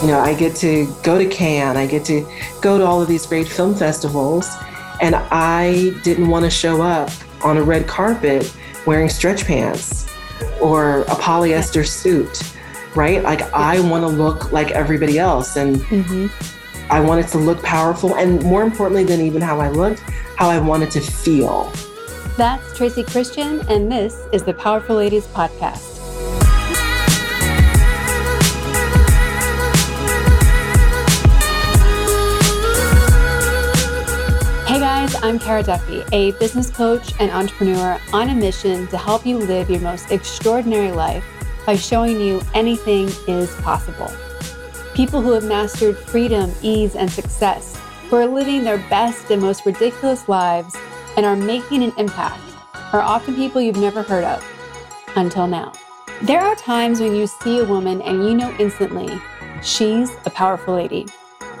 You know, I get to go to Cannes, I get to go to all of these great film festivals, and I didn't want to show up on a red carpet wearing stretch pants or a polyester suit, right? Like I want to look like everybody else and mm-hmm. I wanted to look powerful and more importantly than even how I looked, how I wanted to feel. That's Tracy Christian and this is the Powerful Ladies podcast. I'm Kara Duffy, a business coach and entrepreneur on a mission to help you live your most extraordinary life by showing you anything is possible. People who have mastered freedom, ease, and success, who are living their best and most ridiculous lives and are making an impact, are often people you've never heard of until now. There are times when you see a woman and you know instantly she's a powerful lady.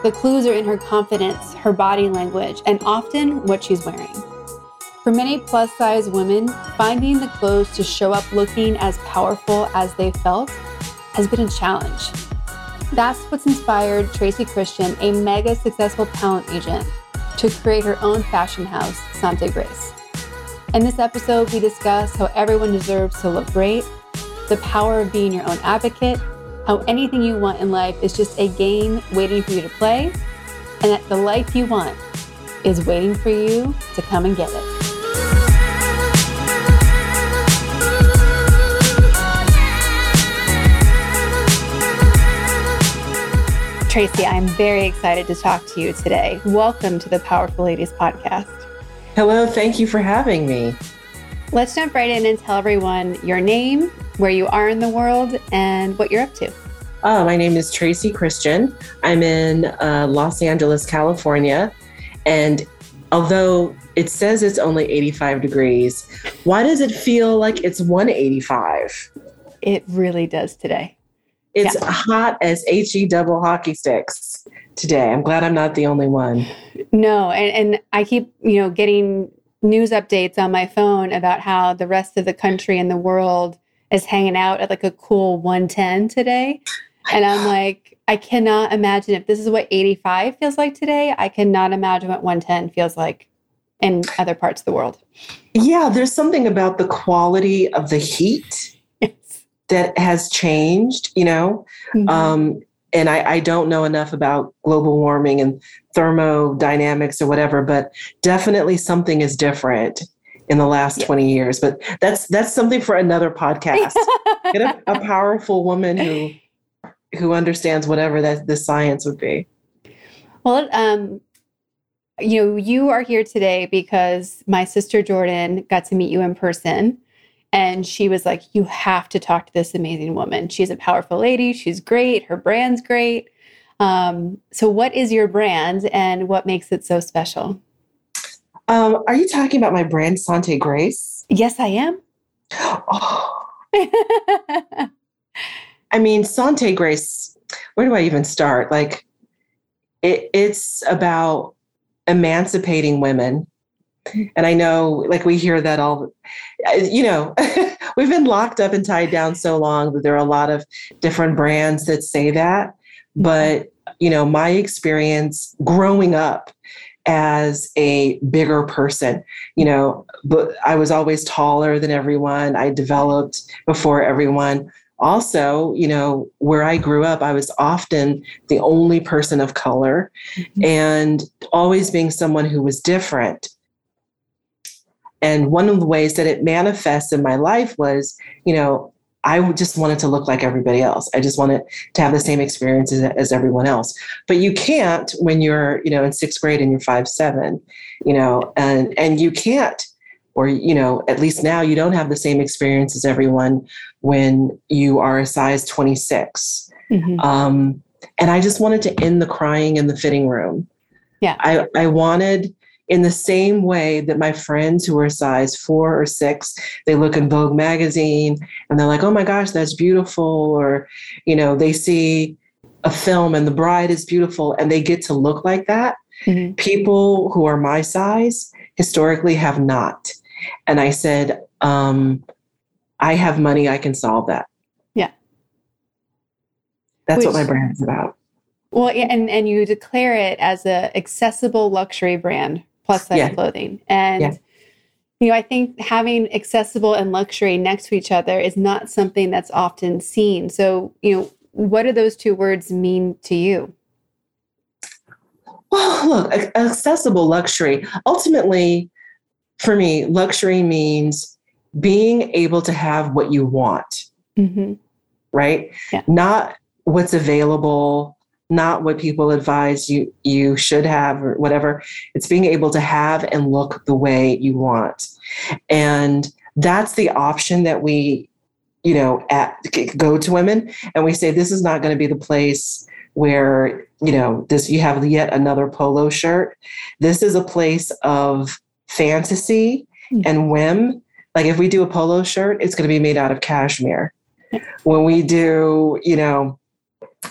The clues are in her confidence, her body language, and often what she's wearing. For many plus size women, finding the clothes to show up looking as powerful as they felt has been a challenge. That's what's inspired Tracy Christian, a mega successful talent agent, to create her own fashion house, Sante Grace. In this episode, we discuss how everyone deserves to look great, the power of being your own advocate, how anything you want in life is just a game waiting for you to play, and that the life you want is waiting for you to come and get it. Tracy, I'm very excited to talk to you today. Welcome to the Powerful Ladies podcast. Hello, thank you for having me. Let's jump right in and tell everyone your name, where you are in the world, and what you're up to. Oh, my name is Tracy Christian. I'm in uh, Los Angeles, California. And although it says it's only 85 degrees, why does it feel like it's 185? It really does today. It's yeah. hot as HE double hockey sticks today. I'm glad I'm not the only one. No, and, and I keep, you know, getting news updates on my phone about how the rest of the country and the world is hanging out at like a cool 110 today. And I'm like, I cannot imagine if this is what 85 feels like today, I cannot imagine what 110 feels like in other parts of the world. Yeah, there's something about the quality of the heat yes. that has changed, you know. Mm-hmm. Um, and I, I, don't know enough about global warming and thermodynamics or whatever, but definitely something is different in the last 20 years. But that's that's something for another podcast. Get a, a powerful woman who who understands whatever that the science would be. Well, um, you know, you are here today because my sister Jordan got to meet you in person. And she was like, You have to talk to this amazing woman. She's a powerful lady. She's great. Her brand's great. Um, so, what is your brand and what makes it so special? Um, are you talking about my brand, Sante Grace? Yes, I am. Oh. I mean, Sante Grace, where do I even start? Like, it, it's about emancipating women. And I know, like, we hear that all, you know, we've been locked up and tied down so long that there are a lot of different brands that say that. But, you know, my experience growing up as a bigger person, you know, but I was always taller than everyone. I developed before everyone also, you know, where I grew up, I was often the only person of color mm-hmm. and always being someone who was different. And one of the ways that it manifests in my life was, you know, I just wanted to look like everybody else. I just wanted to have the same experiences as everyone else. But you can't when you're, you know, in sixth grade and you're five seven, you know, and and you can't or you know at least now you don't have the same experience as everyone when you are a size 26 mm-hmm. um, and i just wanted to end the crying in the fitting room yeah i, I wanted in the same way that my friends who are size four or six they look in vogue magazine and they're like oh my gosh that's beautiful or you know they see a film and the bride is beautiful and they get to look like that mm-hmm. people who are my size historically have not and I said, um, I have money, I can solve that. Yeah. That's Which, what my brand is about. Well, and and you declare it as a accessible luxury brand plus size yeah. clothing, and yeah. you know I think having accessible and luxury next to each other is not something that's often seen. So you know, what do those two words mean to you? Well, look, accessible luxury. Ultimately, for me, luxury means being able to have what you want, mm-hmm. right? Yeah. Not what's available, not what people advise you you should have or whatever. It's being able to have and look the way you want, and that's the option that we, you know, at, go to women and we say this is not going to be the place where you know this you have yet another polo shirt. This is a place of fantasy mm-hmm. and whim. Like if we do a polo shirt, it's going to be made out of cashmere. When we do, you know,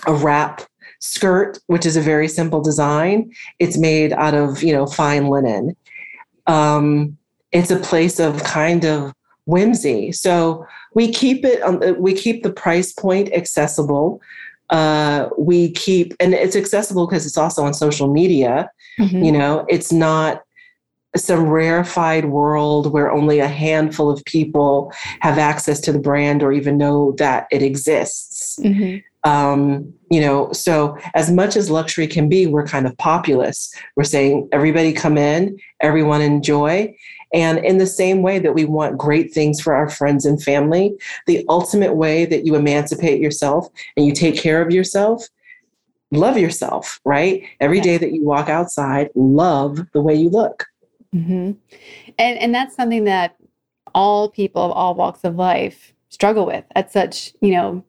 a wrap skirt, which is a very simple design, it's made out of, you know, fine linen. Um, it's a place of kind of whimsy. So we keep it, um, we keep the price point accessible. Uh, we keep, and it's accessible because it's also on social media. Mm-hmm. You know, it's not some rarefied world where only a handful of people have access to the brand or even know that it exists. Mm-hmm. Um, you know, so as much as luxury can be, we're kind of populist. We're saying everybody come in, everyone enjoy. And in the same way that we want great things for our friends and family, the ultimate way that you emancipate yourself and you take care of yourself love yourself, right? Every day that you walk outside, love the way you look. Mm-hmm. And and that's something that all people of all walks of life struggle with at such you know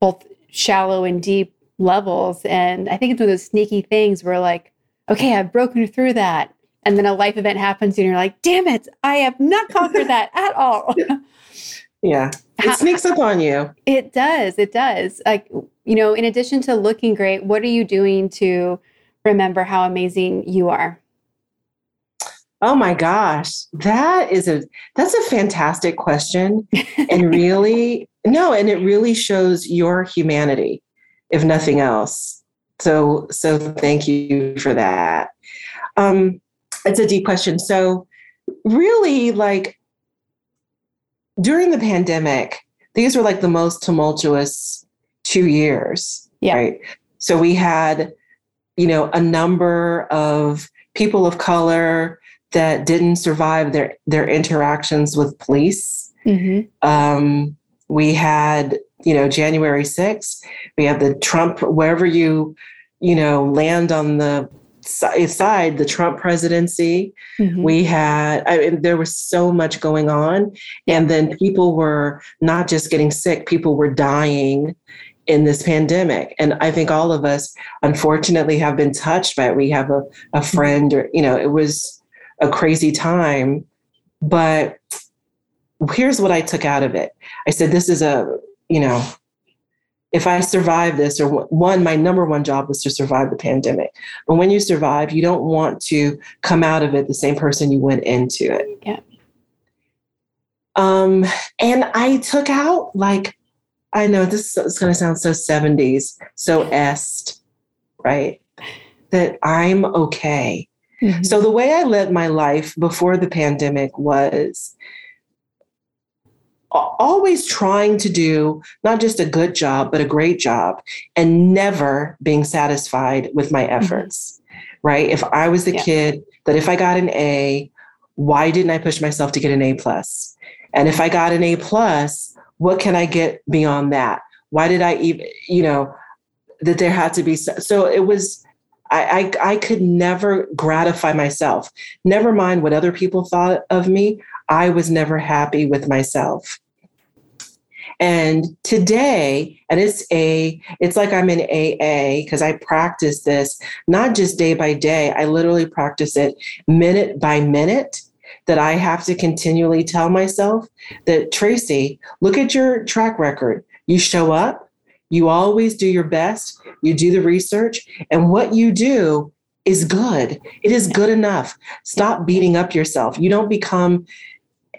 both shallow and deep levels. And I think it's one of those sneaky things where like, okay, I've broken through that. And then a life event happens and you're like, damn it, I have not conquered that at all. Yeah. It sneaks up on you. It does. It does. Like, you know, in addition to looking great, what are you doing to remember how amazing you are? Oh my gosh, that is a that's a fantastic question and really no and it really shows your humanity if nothing else. So so thank you for that. Um it's a deep question. So really like during the pandemic, these were like the most tumultuous 2 years, yeah. right? So we had you know a number of people of color that didn't survive their their interactions with police. Mm-hmm. Um, we had, you know, January 6th. We had the Trump, wherever you, you know, land on the side, the Trump presidency. Mm-hmm. We had, I mean, there was so much going on. And then people were not just getting sick, people were dying in this pandemic. And I think all of us, unfortunately, have been touched by it. We have a, a mm-hmm. friend, or, you know, it was, a crazy time. But here's what I took out of it. I said, this is a, you know, if I survive this, or one, my number one job was to survive the pandemic. But when you survive, you don't want to come out of it the same person you went into it. Yeah. Um, and I took out like, I know this is going to sound so 70s, so est, right? That I'm okay. Mm-hmm. So the way I led my life before the pandemic was always trying to do not just a good job, but a great job and never being satisfied with my mm-hmm. efforts. Mm-hmm. Right. If I was the yeah. kid that if I got an A, why didn't I push myself to get an A plus? And if I got an A plus, what can I get beyond that? Why did I even, you know, that there had to be so, so it was I, I, I could never gratify myself. Never mind what other people thought of me. I was never happy with myself. And today, and it's a, it's like I'm in AA because I practice this not just day by day. I literally practice it minute by minute. That I have to continually tell myself that Tracy, look at your track record. You show up, you always do your best, you do the research, and what you do is good. It is good enough. Stop beating up yourself. You don't become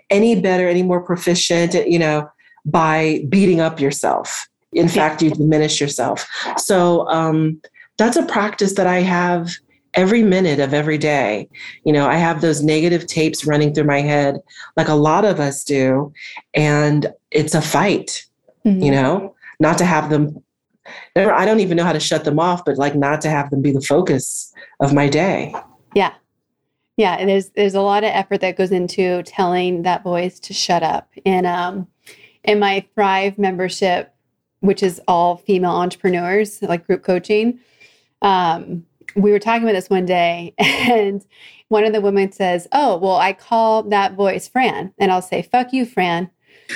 any better, any more proficient, you know, by beating up yourself. In fact, you diminish yourself. So, um, that's a practice that I have every minute of every day. You know, I have those negative tapes running through my head, like a lot of us do. And it's a fight, mm-hmm. you know, not to have them. I don't even know how to shut them off, but like not to have them be the focus of my day. Yeah. Yeah. There's there's a lot of effort that goes into telling that voice to shut up. And um in my Thrive membership, which is all female entrepreneurs, like group coaching, um, we were talking about this one day, and one of the women says, Oh, well, I call that voice Fran. And I'll say, Fuck you, Fran.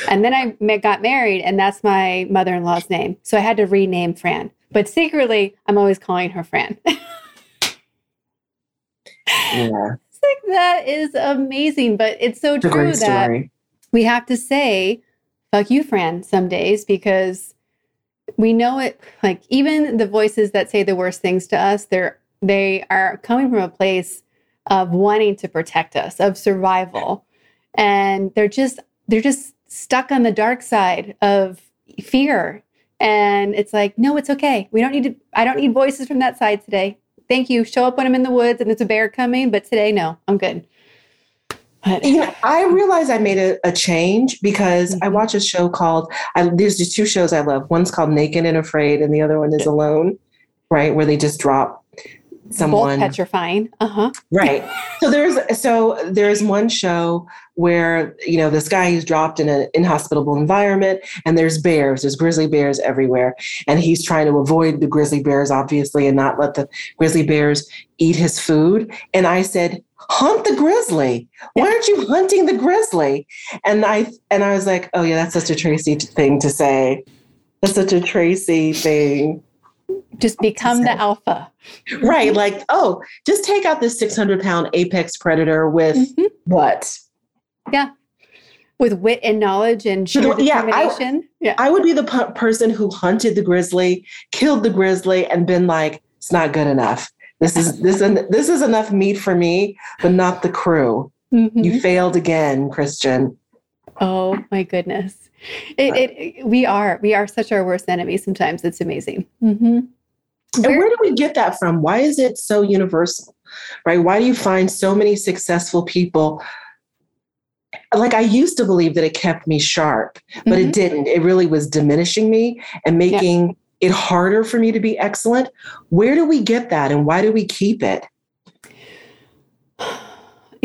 And then I got married, and that's my mother in law's name. So I had to rename Fran. But secretly, I'm always calling her Fran. yeah. Like, that is amazing. But it's so it's true that we have to say, Fuck you, Fran, some days because we know it. Like, even the voices that say the worst things to us, they're they are coming from a place of wanting to protect us, of survival. And they're just they're just stuck on the dark side of fear. And it's like, no, it's okay. We don't need to I don't need voices from that side today. Thank you. Show up when I'm in the woods and there's a bear coming, but today no, I'm good. But you know, I realized I made a, a change because mm-hmm. I watch a show called I, there's just two shows I love. One's called Naked and Afraid, and the other one is Alone, right? Where they just drop someone both petrifying uh-huh right so there's so there's one show where you know this guy is dropped in an inhospitable environment and there's bears there's grizzly bears everywhere and he's trying to avoid the grizzly bears obviously and not let the grizzly bears eat his food and i said hunt the grizzly why aren't you hunting the grizzly and i and i was like oh yeah that's such a tracy thing to say that's such a tracy thing just become the alpha. Right. Like, oh, just take out this 600 pound apex predator with mm-hmm. what? Yeah. With wit and knowledge and sheer yeah, determination. I, yeah. I would be the p- person who hunted the grizzly, killed the grizzly, and been like, it's not good enough. This is this and this is enough meat for me, but not the crew. Mm-hmm. You failed again, Christian. Oh my goodness. It, it, we are we are such our worst enemy sometimes. It's amazing. Mm-hmm. And where do we get that from? Why is it so universal? Right? Why do you find so many successful people? Like I used to believe that it kept me sharp, but mm-hmm. it didn't. It really was diminishing me and making yeah. it harder for me to be excellent. Where do we get that and why do we keep it?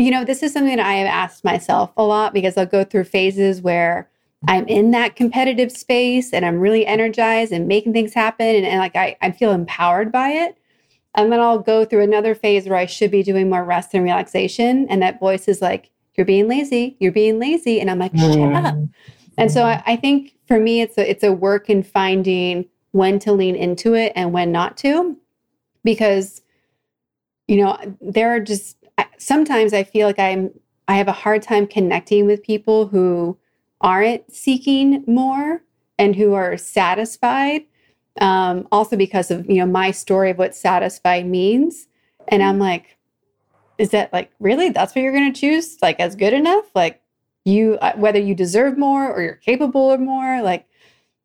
You know, this is something that I have asked myself a lot because I'll go through phases where I'm in that competitive space and I'm really energized and making things happen and, and like I, I feel empowered by it. And then I'll go through another phase where I should be doing more rest and relaxation. And that voice is like, you're being lazy, you're being lazy. And I'm like, shut mm. up. And so I, I think for me, it's a, it's a work in finding when to lean into it and when not to. Because, you know, there are just sometimes I feel like I'm, I have a hard time connecting with people who aren't seeking more and who are satisfied. Um, also because of you know my story of what satisfied means, and I'm like, is that like really that's what you're going to choose like as good enough? Like you uh, whether you deserve more or you're capable of more. Like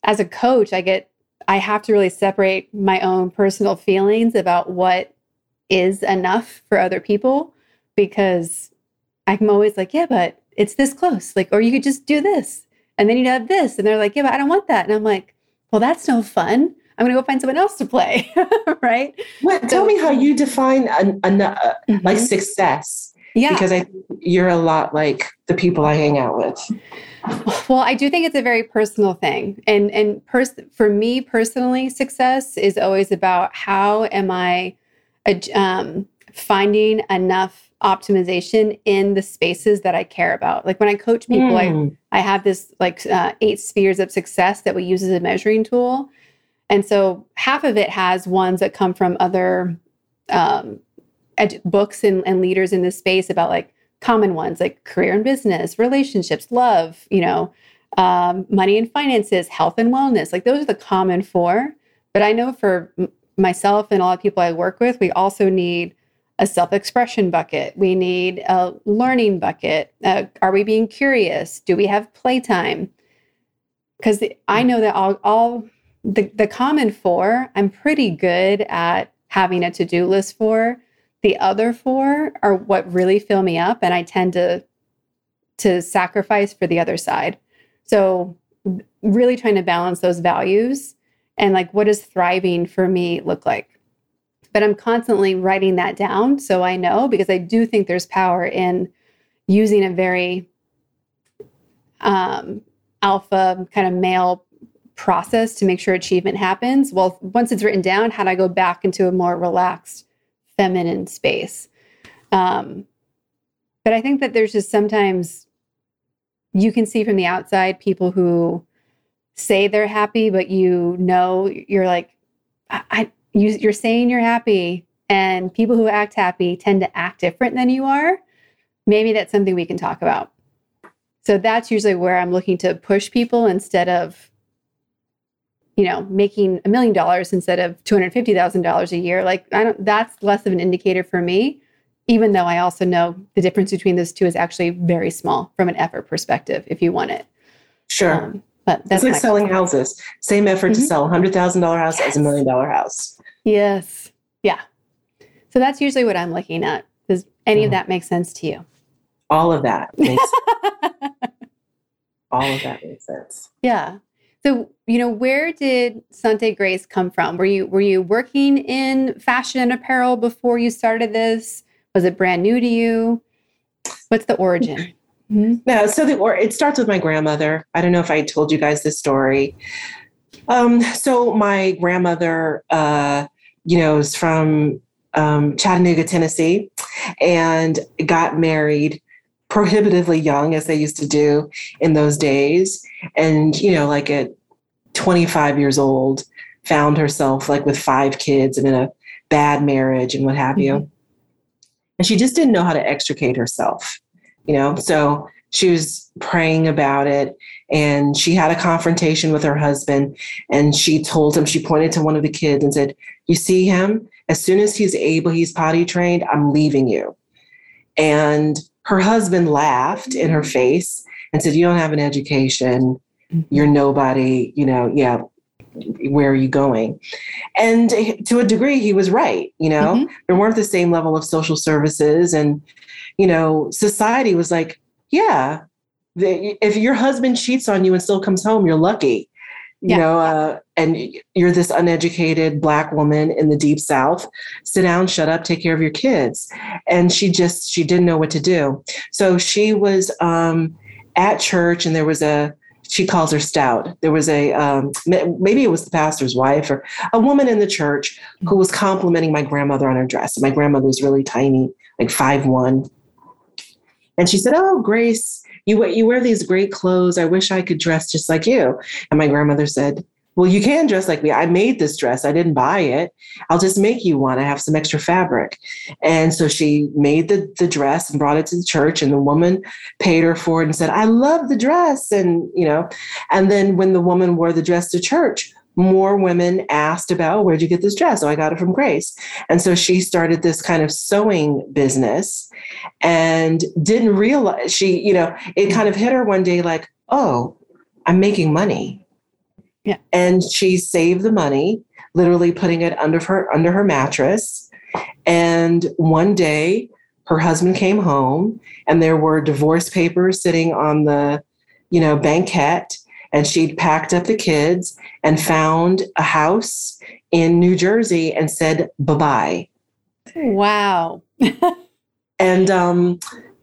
as a coach, I get I have to really separate my own personal feelings about what is enough for other people because I'm always like, yeah, but it's this close. Like, or you could just do this and then you'd have this. And they're like, yeah, but I don't want that. And I'm like, well, that's no fun. I'm going to go find someone else to play. right. Well, so, tell me how you define a, a, a mm-hmm. like success. Yeah. Because I you're a lot like the people I hang out with. Well, I do think it's a very personal thing. And and pers- for me personally, success is always about how am I um, finding enough optimization in the spaces that I care about. Like when I coach people, mm. I, I have this like uh, eight spheres of success that we use as a measuring tool. And so half of it has ones that come from other um, books and, and leaders in this space about like common ones like career and business, relationships, love, you know, um, money and finances, health and wellness. Like those are the common four. But I know for m- myself and a lot of people I work with, we also need a self expression bucket. We need a learning bucket. Uh, are we being curious? Do we have playtime? Because I know that all, all the, the common four, I'm pretty good at having a to-do list for. The other four are what really fill me up and I tend to to sacrifice for the other side. So really trying to balance those values and like what does thriving for me look like? But I'm constantly writing that down so I know because I do think there's power in using a very um, alpha kind of male process to make sure achievement happens. Well, once it's written down, how do I go back into a more relaxed, feminine space? Um, but I think that there's just sometimes you can see from the outside people who say they're happy, but you know you're like, I, I you, you're saying you're happy, and people who act happy tend to act different than you are. Maybe that's something we can talk about. So that's usually where I'm looking to push people instead of, you know, making a million dollars instead of two hundred fifty thousand dollars a year. Like I don't. That's less of an indicator for me even though I also know the difference between those two is actually very small from an effort perspective if you want it. Sure. Um, but that's it's like selling houses. Same effort mm-hmm. to sell a hundred thousand dollar house yes. as a million dollar house. Yes. Yeah. So that's usually what I'm looking at. Does any mm. of that make sense to you? All of that makes all of that makes sense. Yeah. So, you know, where did Sante Grace come from? Were you were you working in fashion and apparel before you started this? Was it brand new to you? What's the origin? Mm-hmm. No, so the or it starts with my grandmother. I don't know if I told you guys this story. Um, so my grandmother, uh, you know, is from um, Chattanooga, Tennessee, and got married prohibitively young, as they used to do in those days. And you know, like at 25 years old, found herself like with five kids and in a bad marriage and what have mm-hmm. you and she just didn't know how to extricate herself you know so she was praying about it and she had a confrontation with her husband and she told him she pointed to one of the kids and said you see him as soon as he's able he's potty trained i'm leaving you and her husband laughed in her face and said you don't have an education you're nobody you know yeah where are you going? And to a degree, he was right. You know, mm-hmm. there weren't the same level of social services. And, you know, society was like, yeah, the, if your husband cheats on you and still comes home, you're lucky. You yeah. know, uh, and you're this uneducated black woman in the deep south. Sit down, shut up, take care of your kids. And she just she didn't know what to do. So she was um, at church, and there was a she calls her stout. There was a um, maybe it was the pastor's wife or a woman in the church who was complimenting my grandmother on her dress. My grandmother was really tiny, like five one, and she said, "Oh, Grace, you you wear these great clothes. I wish I could dress just like you." And my grandmother said, well, you can dress like me. I made this dress. I didn't buy it. I'll just make you one. I have some extra fabric. And so she made the, the dress and brought it to the church. And the woman paid her for it and said, I love the dress. And, you know, and then when the woman wore the dress to church, more women asked about where'd you get this dress? Oh, I got it from Grace. And so she started this kind of sewing business and didn't realize she, you know, it kind of hit her one day like, oh, I'm making money yeah. And she saved the money, literally putting it under her under her mattress. And one day her husband came home and there were divorce papers sitting on the, you know, banquette and she'd packed up the kids and found a house in New Jersey and said bye-bye. Wow. and um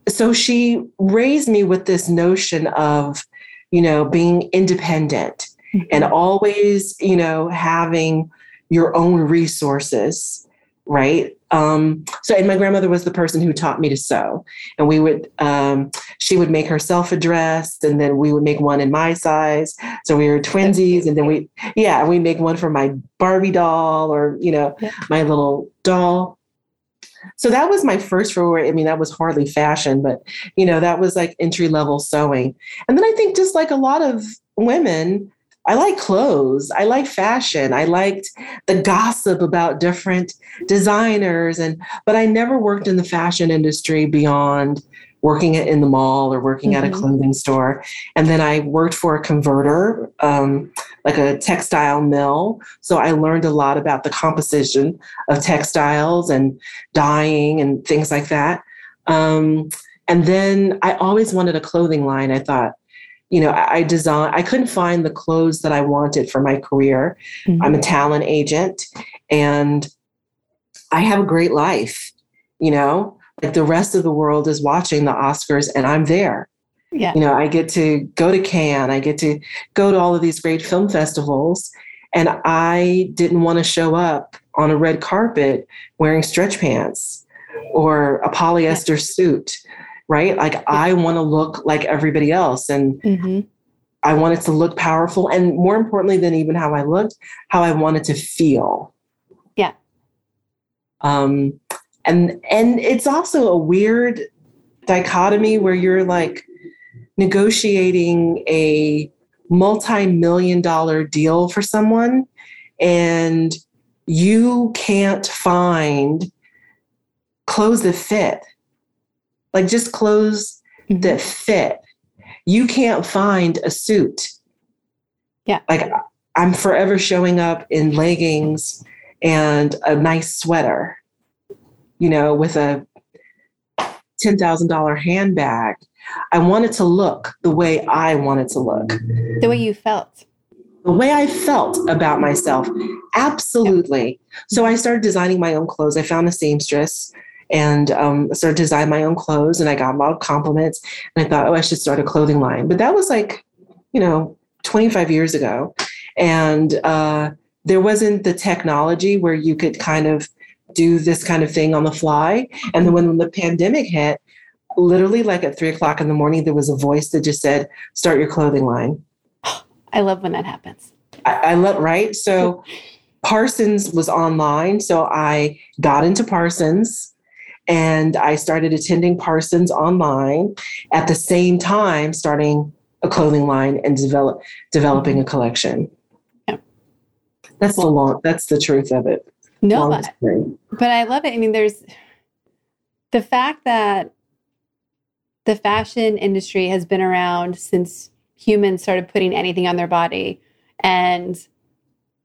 so she raised me with this notion of, you know, being independent mm-hmm. and always, you know, having your own resources, right? Um, so, and my grandmother was the person who taught me to sew. And we would, um, she would make herself a dress, and then we would make one in my size. So we were twinsies, and then we, yeah, we make one for my Barbie doll or, you know, yeah. my little doll. So that was my first foray. I mean, that was hardly fashion, but you know, that was like entry level sewing. And then I think just like a lot of women, I like clothes. I like fashion. I liked the gossip about different designers and but I never worked in the fashion industry beyond working in the mall or working mm-hmm. at a mm-hmm. clothing store. And then I worked for a converter, um, like a textile mill. So I learned a lot about the composition of textiles and dyeing and things like that. Um, and then I always wanted a clothing line. I thought, you know, I, I design. I couldn't find the clothes that I wanted for my career. Mm-hmm. I'm a talent agent, and I have a great life. You know, like the rest of the world is watching the Oscars, and I'm there. Yeah. You know, I get to go to Cannes, I get to go to all of these great film festivals. And I didn't want to show up on a red carpet wearing stretch pants or a polyester yeah. suit, right? Like. I want to look like everybody else. And mm-hmm. I wanted to look powerful. And more importantly than even how I looked, how I wanted to feel. Yeah. Um, and and it's also a weird dichotomy where you're like negotiating a multi-million dollar deal for someone and you can't find clothes that fit like just clothes mm-hmm. that fit you can't find a suit yeah like i'm forever showing up in leggings and a nice sweater you know with a $10,000 handbag I wanted to look the way I wanted to look. The way you felt. The way I felt about myself. Absolutely. So I started designing my own clothes. I found a seamstress and um, started design my own clothes and I got a lot of compliments. And I thought, oh, I should start a clothing line. But that was like, you know, 25 years ago. And uh, there wasn't the technology where you could kind of do this kind of thing on the fly. And then when the pandemic hit, literally like at three o'clock in the morning, there was a voice that just said, start your clothing line. I love when that happens. I, I love, right? So Parsons was online. So I got into Parsons and I started attending Parsons online at the same time, starting a clothing line and develop developing a collection. Yeah. That's the long that's the truth of it. No, but, but I love it. I mean, there's the fact that the fashion industry has been around since humans started putting anything on their body. And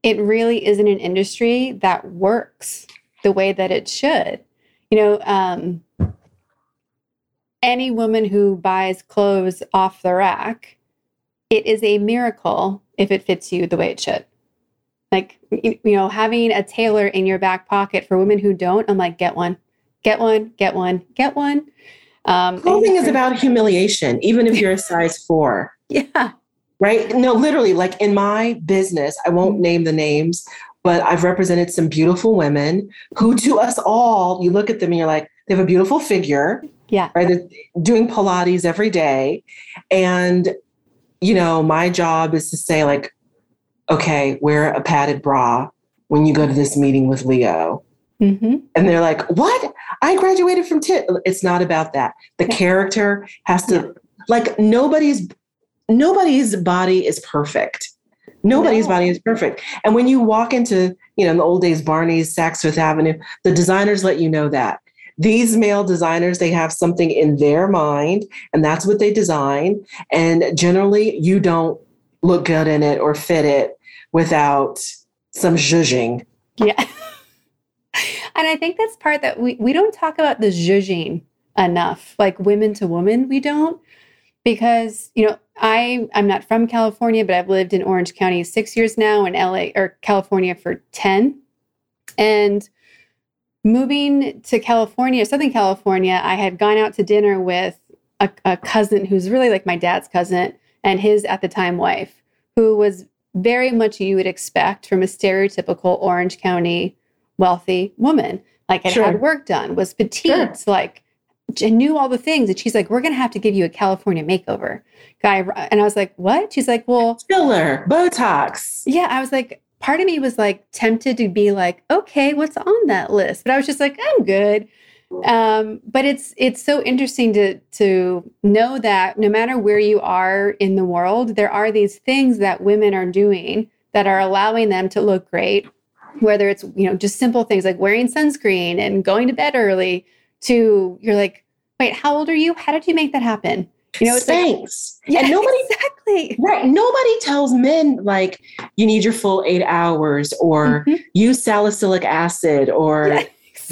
it really isn't an industry that works the way that it should. You know, um, any woman who buys clothes off the rack, it is a miracle if it fits you the way it should. Like, you know, having a tailor in your back pocket for women who don't, I'm like, get one, get one, get one, get one. Um, Clothing is about humiliation, even if you're a size four. Yeah. Right? No, literally, like in my business, I won't name the names, but I've represented some beautiful women who, to us all, you look at them and you're like, they have a beautiful figure. Yeah. Right. They're doing Pilates every day. And, you know, my job is to say, like, okay, wear a padded bra when you go to this meeting with Leo. Mm-hmm. And they're like, what? I graduated from TIT. It's not about that. The character has to, yeah. like, nobody's nobody's body is perfect. Nobody's no. body is perfect. And when you walk into, you know, in the old days, Barney's, Saks Fifth Avenue, the designers let you know that. These male designers, they have something in their mind, and that's what they design. And generally, you don't look good in it or fit it without some zhuzhing. Yeah. And I think that's part that we, we don't talk about the zhuzhing enough, like women to women, we don't. Because, you know, I I'm not from California, but I've lived in Orange County six years now in LA or California for 10. And moving to California, Southern California, I had gone out to dinner with a, a cousin who's really like my dad's cousin and his at the time wife, who was very much you would expect from a stereotypical Orange County wealthy woman, like had sure. had work done, was petite, sure. like knew all the things. And she's like, "We're gonna have to give you a California makeover, guy." And I was like, "What?" She's like, "Well, filler, Botox." Yeah, I was like, part of me was like tempted to be like, "Okay, what's on that list?" But I was just like, "I'm good." Um, but it's it's so interesting to to know that no matter where you are in the world, there are these things that women are doing that are allowing them to look great whether it's you know just simple things like wearing sunscreen and going to bed early to you're like wait how old are you how did you make that happen You know, thanks. Like, yeah, and nobody exactly right. Nobody tells men like you need your full eight hours or mm-hmm. use salicylic acid or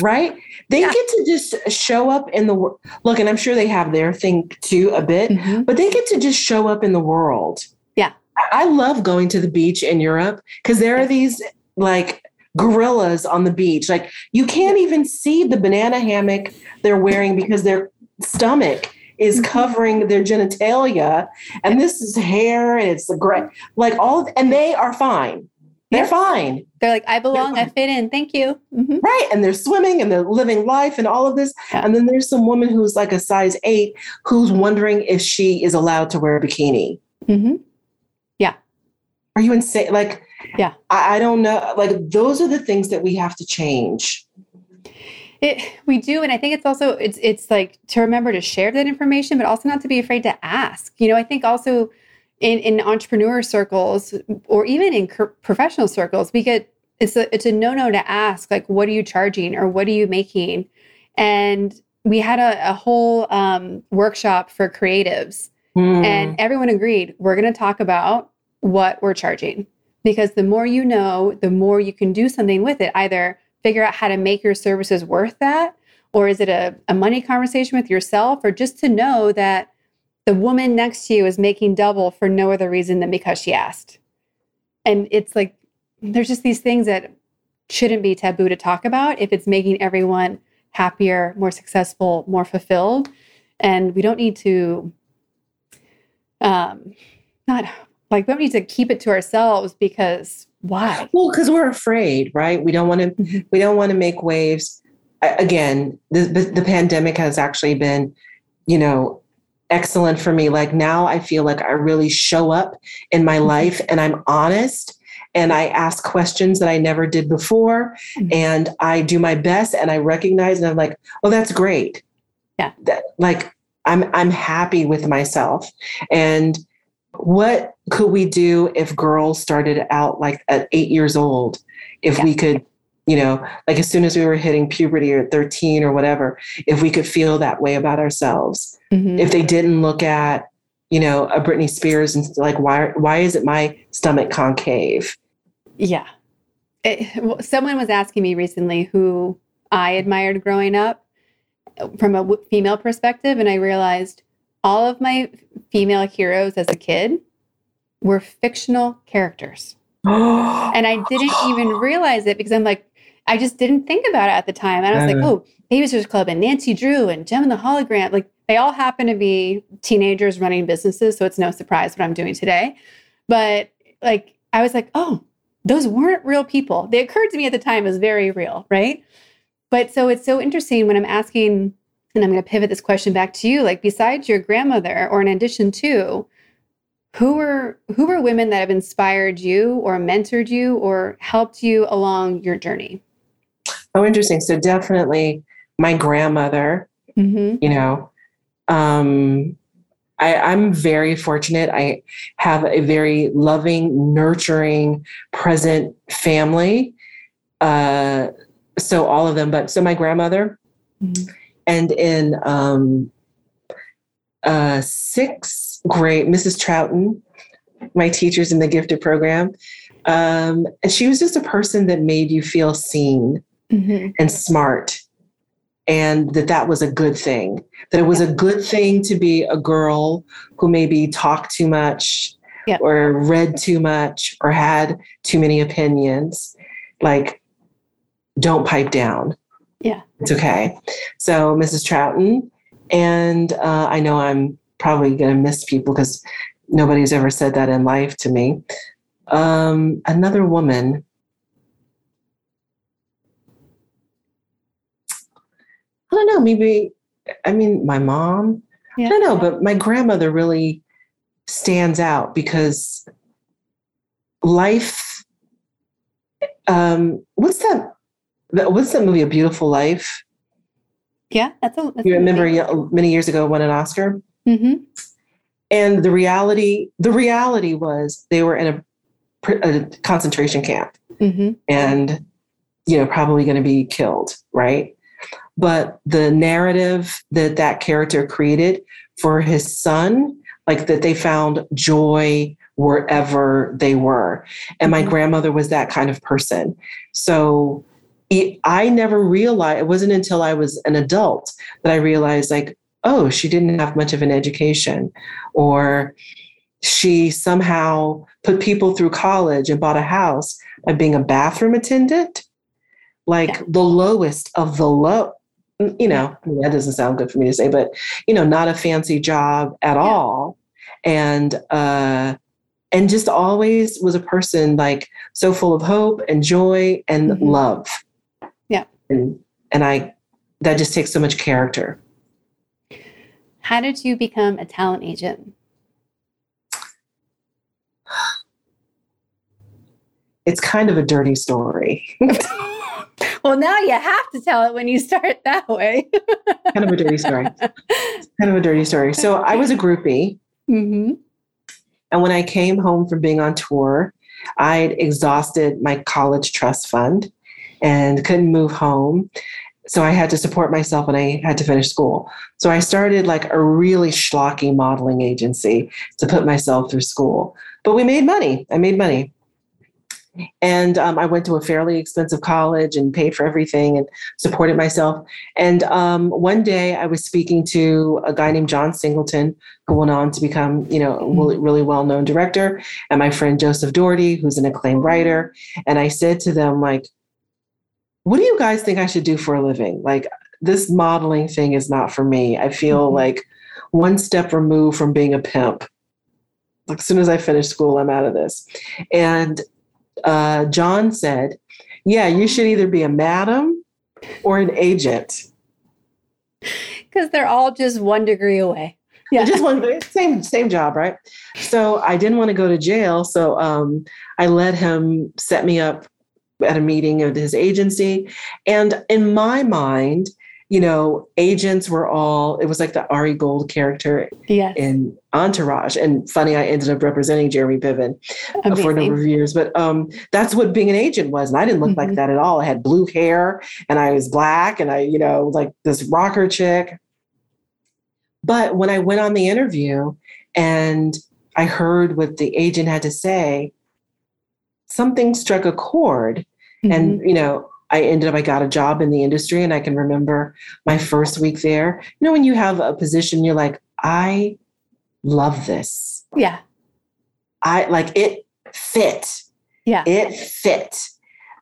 right. They yeah. get to just show up in the world. Look, and I'm sure they have their thing too a bit, mm-hmm. but they get to just show up in the world. Yeah. I love going to the beach in Europe because there are these like gorillas on the beach. Like you can't even see the banana hammock they're wearing because their stomach is mm-hmm. covering their genitalia and this is hair and it's the great like all and they are fine they're fine they're like i belong i fit in thank you mm-hmm. right and they're swimming and they're living life and all of this yeah. and then there's some woman who's like a size eight who's wondering if she is allowed to wear a bikini mm-hmm. yeah are you insane like yeah I, I don't know like those are the things that we have to change it, we do, and I think it's also it's it's like to remember to share that information, but also not to be afraid to ask. You know, I think also in in entrepreneur circles or even in professional circles, we get it's a it's a no no to ask like, what are you charging or what are you making? And we had a, a whole um, workshop for creatives, mm. and everyone agreed we're going to talk about what we're charging because the more you know, the more you can do something with it. Either figure out how to make your services worth that? Or is it a, a money conversation with yourself? Or just to know that the woman next to you is making double for no other reason than because she asked. And it's like, there's just these things that shouldn't be taboo to talk about if it's making everyone happier, more successful, more fulfilled. And we don't need to, um, not like, we need to keep it to ourselves because why? Well, because we're afraid, right? We don't want to. Mm-hmm. We don't want to make waves. Again, the, the the pandemic has actually been, you know, excellent for me. Like now, I feel like I really show up in my mm-hmm. life, and I'm honest, and I ask questions that I never did before, mm-hmm. and I do my best, and I recognize, and I'm like, oh, that's great. Yeah. That, like I'm I'm happy with myself, and what could we do if girls started out like at eight years old? If yeah. we could, you know, like as soon as we were hitting puberty or 13 or whatever, if we could feel that way about ourselves, mm-hmm. if they didn't look at, you know, a Britney Spears and like, why, why is it my stomach concave? Yeah. It, someone was asking me recently who I admired growing up from a female perspective, and I realized all of my female heroes as a kid were fictional characters. and I didn't even realize it because I'm like, I just didn't think about it at the time. And I was like, oh, Babysitters Club and Nancy Drew and Jem and the Hologram. Like they all happen to be teenagers running businesses. So it's no surprise what I'm doing today. But like, I was like, oh, those weren't real people. They occurred to me at the time as very real, right? But so it's so interesting when I'm asking and I'm going to pivot this question back to you. Like besides your grandmother or in addition to who were who were women that have inspired you or mentored you or helped you along your journey? Oh interesting. So definitely my grandmother mm-hmm. you know um I, i'm very fortunate. I have a very loving nurturing present family uh so all of them but so my grandmother mm-hmm and in um, uh, sixth grade, Mrs. Trouton, my teachers in the gifted program, um, and she was just a person that made you feel seen mm-hmm. and smart, and that that was a good thing. That it was a good thing to be a girl who maybe talked too much. Or read too much, or had too many opinions. Like, don't pipe down yeah. It's okay. So, Mrs. Trouton, and uh, I know I'm probably going to miss people because nobody's ever said that in life to me. Um, another woman. I don't know, maybe, I mean, my mom. Yeah. I don't know, but my grandmother really stands out because life um what's that What's that movie? A Beautiful Life. Yeah, that's a. That's you remember many years ago won an Oscar. Mm-hmm. And the reality, the reality was they were in a, a concentration camp, mm-hmm. and you know probably going to be killed, right? But the narrative that that character created for his son, like that they found joy wherever they were. And my mm-hmm. grandmother was that kind of person. So I never realized, it wasn't until I was an adult that I realized, like, oh, she didn't have much of an education, or she somehow put people through college and bought a house by being a bathroom attendant, like yeah. the lowest of the low. You know, I mean, that doesn't sound good for me to say, but you know, not a fancy job at yeah. all, and uh, and just always was a person like so full of hope and joy and mm-hmm. love. And and I that just takes so much character. How did you become a talent agent? It's kind of a dirty story. well, now you have to tell it when you start that way. kind of a dirty story. kind of a dirty story. So I was a groupie. Mm-hmm. And when I came home from being on tour, I'd exhausted my college trust fund and couldn't move home so I had to support myself and I had to finish school. So I started like a really schlocky modeling agency to put myself through school. But we made money. I made money. And um, I went to a fairly expensive college and paid for everything and supported myself. And um, one day I was speaking to a guy named John Singleton, who went on to become, you know, a really, really well known director, and my friend Joseph Doherty, who's an acclaimed writer. And I said to them, like, what do you guys think I should do for a living? Like, this modeling thing is not for me. I feel mm-hmm. like one step removed from being a pimp. Like, as soon as I finish school, I'm out of this. And uh, John said, Yeah, you should either be a madam or an agent. Because they're all just one degree away. Yeah. Just one same same job, right? So I didn't want to go to jail. So um, I let him set me up at a meeting of his agency. And in my mind, you know, agents were all, it was like the Ari Gold character yes. in Entourage. And funny, I ended up representing Jeremy Piven uh, for a number of years. But um, that's what being an agent was. And I didn't look mm-hmm. like that at all. I had blue hair and I was black and I, you know, like this rocker chick. But when I went on the interview and I heard what the agent had to say, something struck a chord. Mm-hmm. And, you know, I ended up, I got a job in the industry and I can remember my first week there. You know, when you have a position, you're like, I love this. Yeah. I like it fit. Yeah. It fit.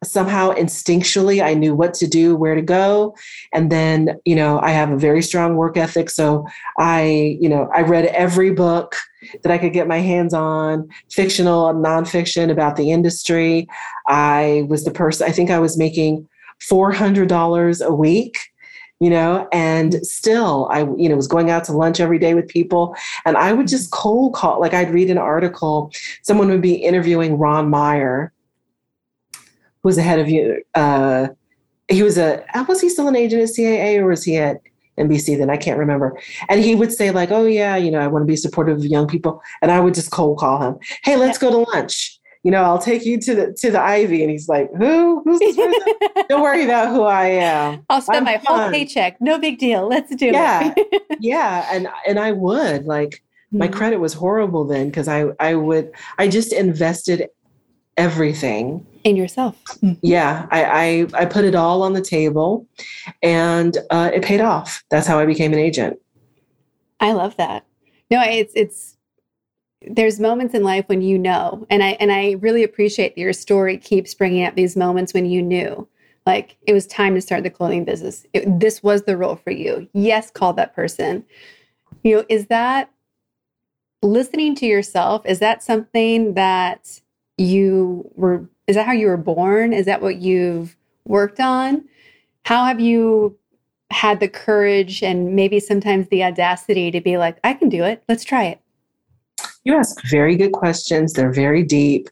Somehow instinctually, I knew what to do, where to go. And then, you know, I have a very strong work ethic. So I, you know, I read every book that I could get my hands on, fictional and nonfiction about the industry. I was the person, I think I was making $400 a week you know and still i you know was going out to lunch every day with people and i would just cold call like i'd read an article someone would be interviewing ron meyer who was the head of you uh he was a was he still an agent at caa or was he at NBC then I can't remember. And he would say like, "Oh yeah, you know, I want to be supportive of young people." And I would just cold call him. "Hey, let's go to lunch." You know, I'll take you to the to the Ivy, and he's like, "Who? Who's this person? Don't worry about who I am. I'll spend I'm my fun. whole paycheck. No big deal. Let's do yeah. it." Yeah, yeah, and and I would like my mm-hmm. credit was horrible then because I I would I just invested everything in yourself. Mm-hmm. Yeah, I, I, I put it all on the table, and uh, it paid off. That's how I became an agent. I love that. No, it's it's there's moments in life when you know, and I and I really appreciate that your story keeps bringing up these moments when you knew, like it was time to start the clothing business. It, this was the role for you. Yes, call that person. You know, is that listening to yourself? Is that something that you were is that how you were born? Is that what you've worked on? How have you had the courage and maybe sometimes the audacity to be like, I can do it. Let's try it? You ask very good questions. They're very deep.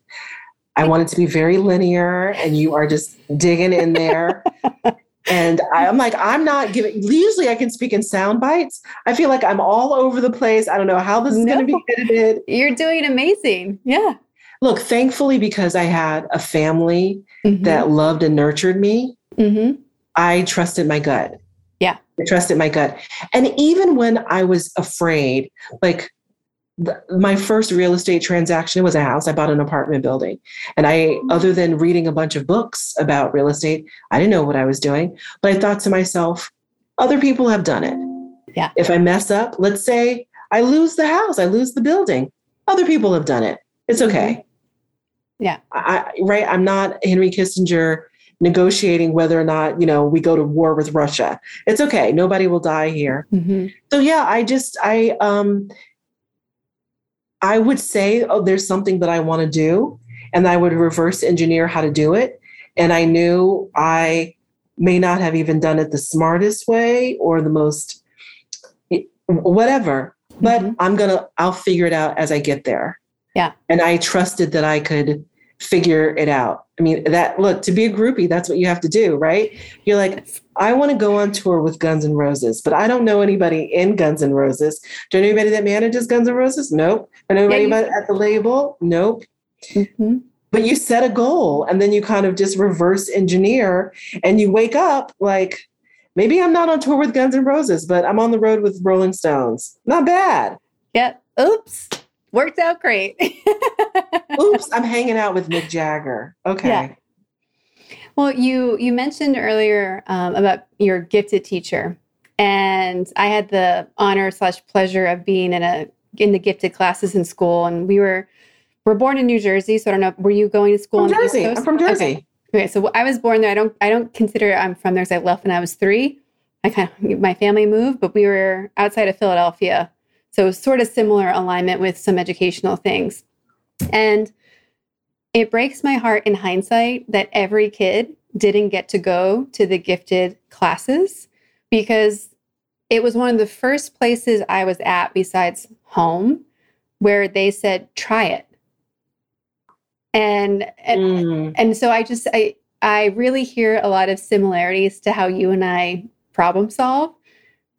I want it to be very linear, and you are just digging in there. and I'm like, I'm not giving. Usually, I can speak in sound bites. I feel like I'm all over the place. I don't know how this is no, going to be edited. You're doing amazing. Yeah. Look, thankfully, because I had a family mm-hmm. that loved and nurtured me, mm-hmm. I trusted my gut. Yeah. I trusted my gut. And even when I was afraid, like the, my first real estate transaction was a house. I bought an apartment building. And I, other than reading a bunch of books about real estate, I didn't know what I was doing. But I thought to myself, other people have done it. Yeah. If I mess up, let's say I lose the house, I lose the building. Other people have done it. It's okay. Yeah. I, right. I'm not Henry Kissinger negotiating whether or not you know we go to war with Russia. It's okay. Nobody will die here. Mm-hmm. So yeah, I just I um I would say oh there's something that I want to do and I would reverse engineer how to do it and I knew I may not have even done it the smartest way or the most whatever but Mhm. I'm going to I'll figure it out as I get there. Yeah. And I trusted that I could figure it out. I mean, that look, to be a groupie, that's what you have to do, right? You're like, I want to go on tour with Guns N' Roses, but I don't know anybody in Guns N' Roses. Do you know anybody that manages Guns N' Roses? Nope. I know Yeah, you- anybody at the label? Nope. Mm-hmm. But you set a goal and then you kind of just reverse engineer and you wake up like, maybe I'm not on tour with Guns N' Roses, but I'm on the road with Rolling Stones. Not bad. Yep. Oops. Worked out great. Oops, I'm hanging out with Mick Jagger. Okay. Yeah. Well, you you mentioned earlier um, about your gifted teacher, and I had the honor slash pleasure of being in a in the gifted classes in school, and we were we're born in New Jersey, so I don't know. Were you going to school From on Jersey. I'm from Jersey. Okay. Okay, so I was born there. I don't I don't consider I'm from there because I left when I was three. I kind of my family moved, but we were outside of Philadelphia, so sort of similar alignment with some educational things, and it breaks my heart in hindsight that every kid didn't get to go to the gifted classes because it was one of the first places I was at besides home where they said try it. And and, Mm. and so I just I I really hear a lot of similarities to how you and I problem solve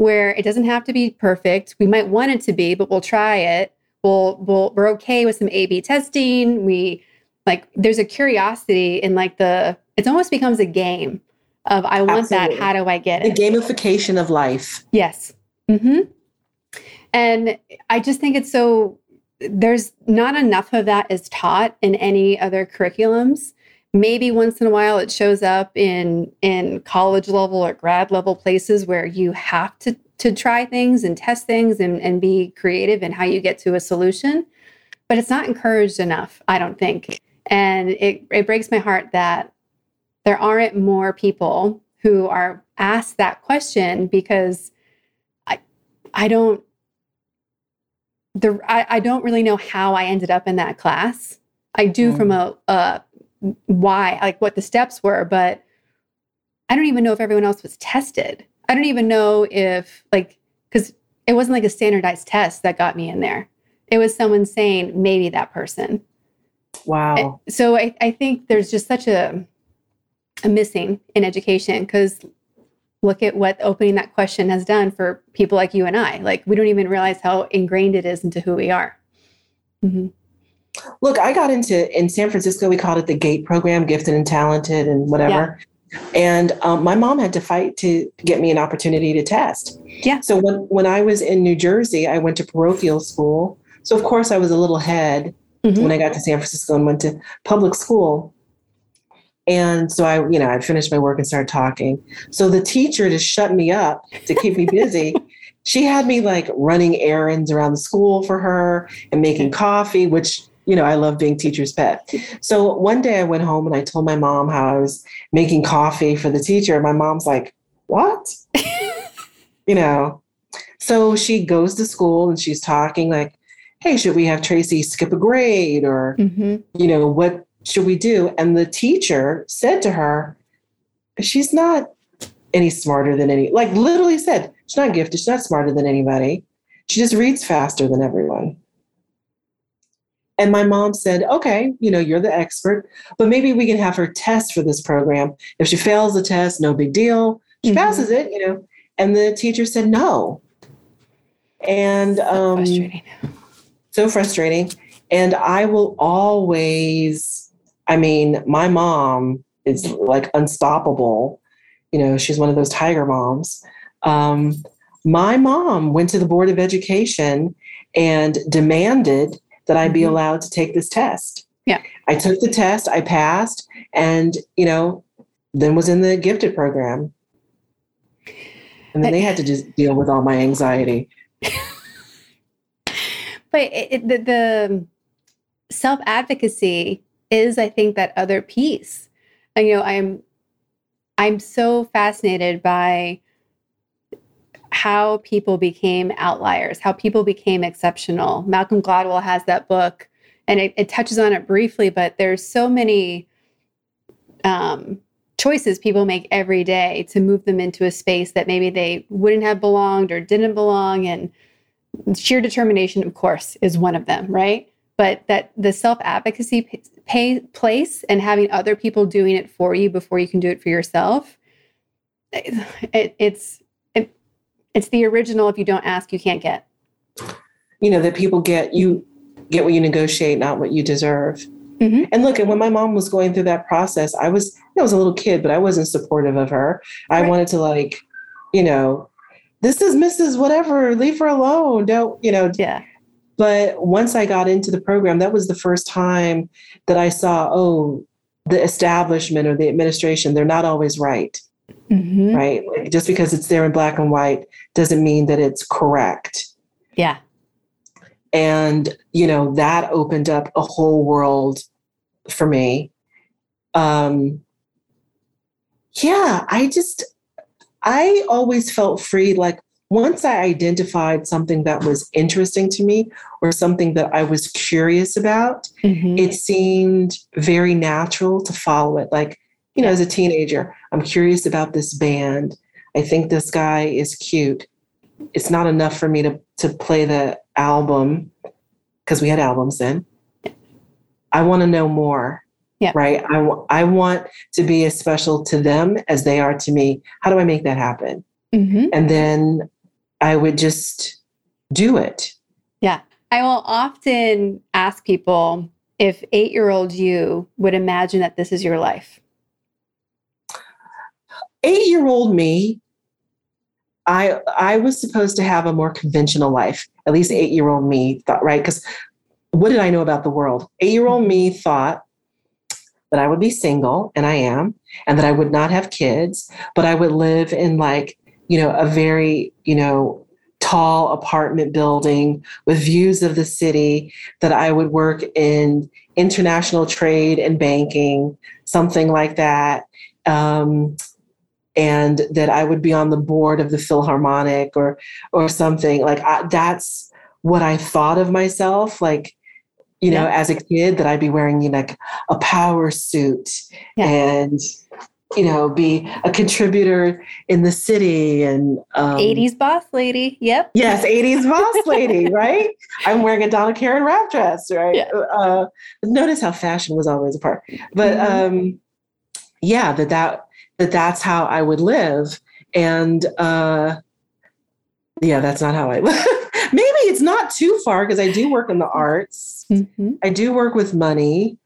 where it doesn't have to be perfect. We might want it to be, but we'll try it. We'll, we'll we're okay with some A B testing. We like there's a curiosity in like the it almost becomes a game of I want Absolutely. that. How do I get it? The gamification of life. Yes. Mm-hmm. And I just think it's so, there's not enough of that is taught in any other curriculums. Maybe once in a while it shows up in in college level or grad level places where you have to to try things and test things and, and be creative in how you get to a solution. But it's not encouraged enough, I don't think. And it, it breaks my heart that there aren't more people who are asked that question because I I don't the I, I don't really know how I ended up in that class. I do Mm. from a, a why like what the steps were, but I don't even know if everyone else was tested. I don't even know if like because it wasn't like a standardized test that got me in there. It was someone saying maybe that person. Wow. So I, I think there's just such a a missing in education because look at what opening that question has done for people like you and I. Like we don't even realize how ingrained it is into who we are. hmm Look, I got into in San Francisco. We called it the GATE program, gifted and talented, and whatever. And um, my mom had to fight to get me an opportunity to test. Yeah. So when when I was in New Jersey, I went to parochial school. So of course I was a little ahead Mhm. when I got to San Francisco and went to public school. And so I, you know, I finished my work and started talking. So the teacher to shut me up to keep me busy, she had me like running errands around the school for her and making coffee, which, you know, I love being teacher's pet. So one day I went home and I told my mom how I was making coffee for the teacher. My mom's like, What? you know. So she goes to school and she's talking like, hey, should we have Tracy skip a grade or Mhm. you know, what should we do? And the teacher said to her, she's not any smarter than any, like literally said, she's not gifted, she's not smarter than anybody. She just reads faster than everyone. And my mom said, okay, you know, you're the expert, but maybe we can have her test for this program. If she fails the test, no big deal. She Mhm. passes it, you know. And the teacher said no. And um, Frustrating. so frustrating. And I will always, I mean, my mom is like unstoppable. You know, she's one of those tiger moms. Um, my mom went to the Board of Education and demanded that I'd be Mhm. allowed to take this test. Yeah. I took the test, I passed, and, you know, then was in the gifted program. And then they had to just deal with all my anxiety. But it, it, the, the self advocacy is, I think, that other piece. And, you know, I'm I'm so fascinated by how people became outliers, how people became exceptional. Malcolm Gladwell has that book, and it, it touches on it briefly. But there's so many um, choices people make every day to move them into a space that maybe they wouldn't have belonged or didn't belong, and sheer determination, of course, is one of them, right? But that the self advocacy p- place and having other people doing it for you before you can do it for yourself, it, it, it's it, it's the original. If you don't ask, you can't get. You know, that people get you get what you negotiate, not what you deserve. Mhm. And look, and when my mom was going through that process, I was I was a little kid, but I wasn't supportive of her. I Right. wanted to like, you know, this is Mrs. Whatever, leave her alone. Don't, you know, Yeah. But once I got into the program, that was the first time that I saw, oh, the establishment or the administration, they're not always right, Mhm. right? Like just because it's there in black and white doesn't mean that it's correct. Yeah. And, you know, that opened up a whole world for me. Um, yeah, I just, I always felt free. Like once I identified something that was interesting to me or something that I was curious about, Mhm. it seemed very natural to follow it. Like, you know, as a teenager, I'm curious about this band. I think this guy is cute. It's not enough for me to to play the album because we had albums then. I want to know more. Yeah. Right. I, I want to be as special to them as they are to me. How do I make that happen? Mhm. And then I would just do it. Yeah. I will often ask people if eight year old you would imagine that this is your life. Eight year old me i i was supposed to have a more conventional life at least eight year old me thought right? Because what did i know about the world? Eight year old me thought that i would be single and i am and that i would not have kids but i would live in like you know a very you know tall apartment building with views of the city that i would work in international trade and banking something like that. Um, and that I would be on the board of the Philharmonic or or something like I, that's what I thought of myself like you know as a kid that I'd be wearing you know, like a power suit Yeah. and you know be a contributor in the city and um, 80s boss lady. Yep. Yes, 80s boss lady, right? I'm wearing a Donna Karan wrap dress, right? Yeah. Uh, notice how fashion was always a part. But Mhm. um, yeah, that, that that that's how I would live. And uh, yeah, that's not how I live. Maybe it's not too far because I do work in the arts. Mhm. I do work with money.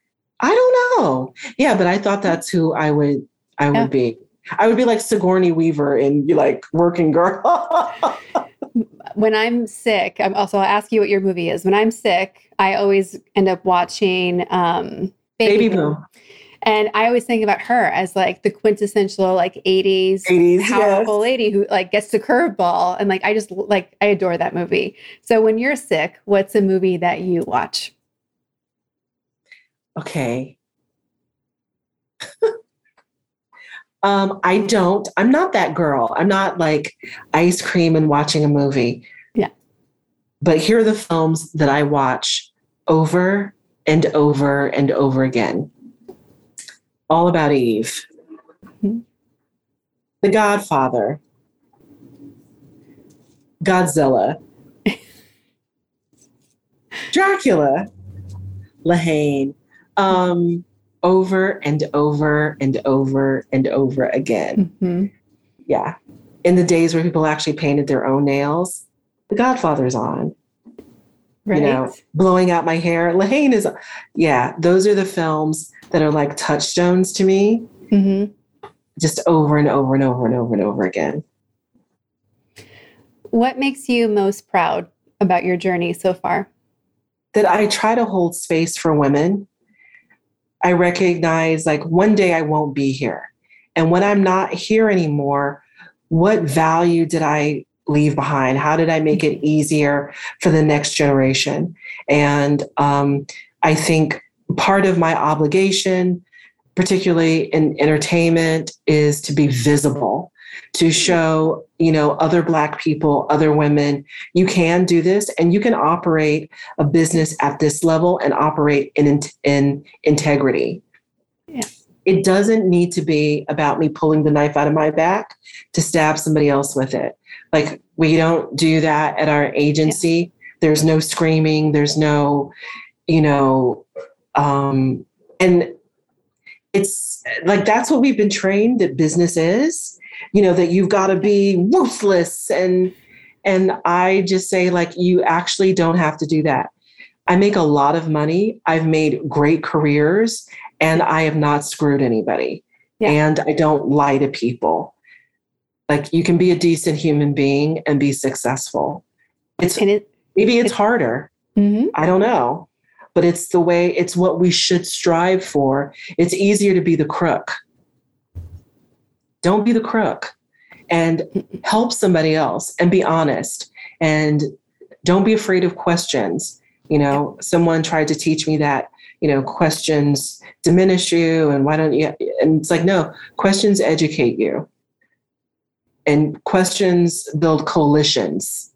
I don't know. Yeah, but I thought that's who I would I would Yeah. be. I would be like Sigourney Weaver in like Working Girl. When I'm sick, I'm also, I'll ask you what your movie is. When I'm sick, I always end up watching um, Baby Boom. And I always think about her as like the quintessential like 80s 80s, powerful lady who like gets the curveball. And like, I just like, I adore that movie. So when you're sick, what's a movie that you watch? Okay. um, I don't. I'm not that girl. I'm not like ice cream and watching a movie. Yeah. But here are the films that I watch over and over and over again. All about Eve. Mhm. The Godfather. Godzilla. Dracula. La Haine. Um, over and over and over and over again. Mhm. Yeah. In the days where people actually painted their own nails, The Godfather's on. Right. You know, blowing out my hair. La Haine is, yeah, those are the films that are like touchstones to me, Mhm. just over and over and over and over and over again. What makes you most proud about your journey so far? That I try to hold space for women. I recognize like one day I won't be here. And when I'm not here anymore, what value did I leave behind? How did I make it easier for the next generation? And um, I think part of my obligation, particularly in entertainment, is to be visible, to show you know other black people other women you can do this and you can operate a business at this level and operate in in integrity yeah. it doesn't need to be about me pulling the knife out of my back to stab somebody else with it like we don't do that at our agency. There's no screaming. There's no you know um and it's like that's what we've been trained that business is you know that you've got to be ruthless. And and i just say like you actually don't have to do that. I make a lot of money. I've made great careers and i have not screwed anybody. Yeah. and i don't lie to people like you can be a decent human being and be successful it's it, maybe it's, it's harder mm-hmm. i don't know but it's the way it's what we should strive for it's easier to be the crook don't be the crook and help somebody else and be honest and don't be afraid of questions. You know, someone tried to teach me that, you know, questions diminish you and why don't you? And it's like, no, questions educate you. And questions build coalitions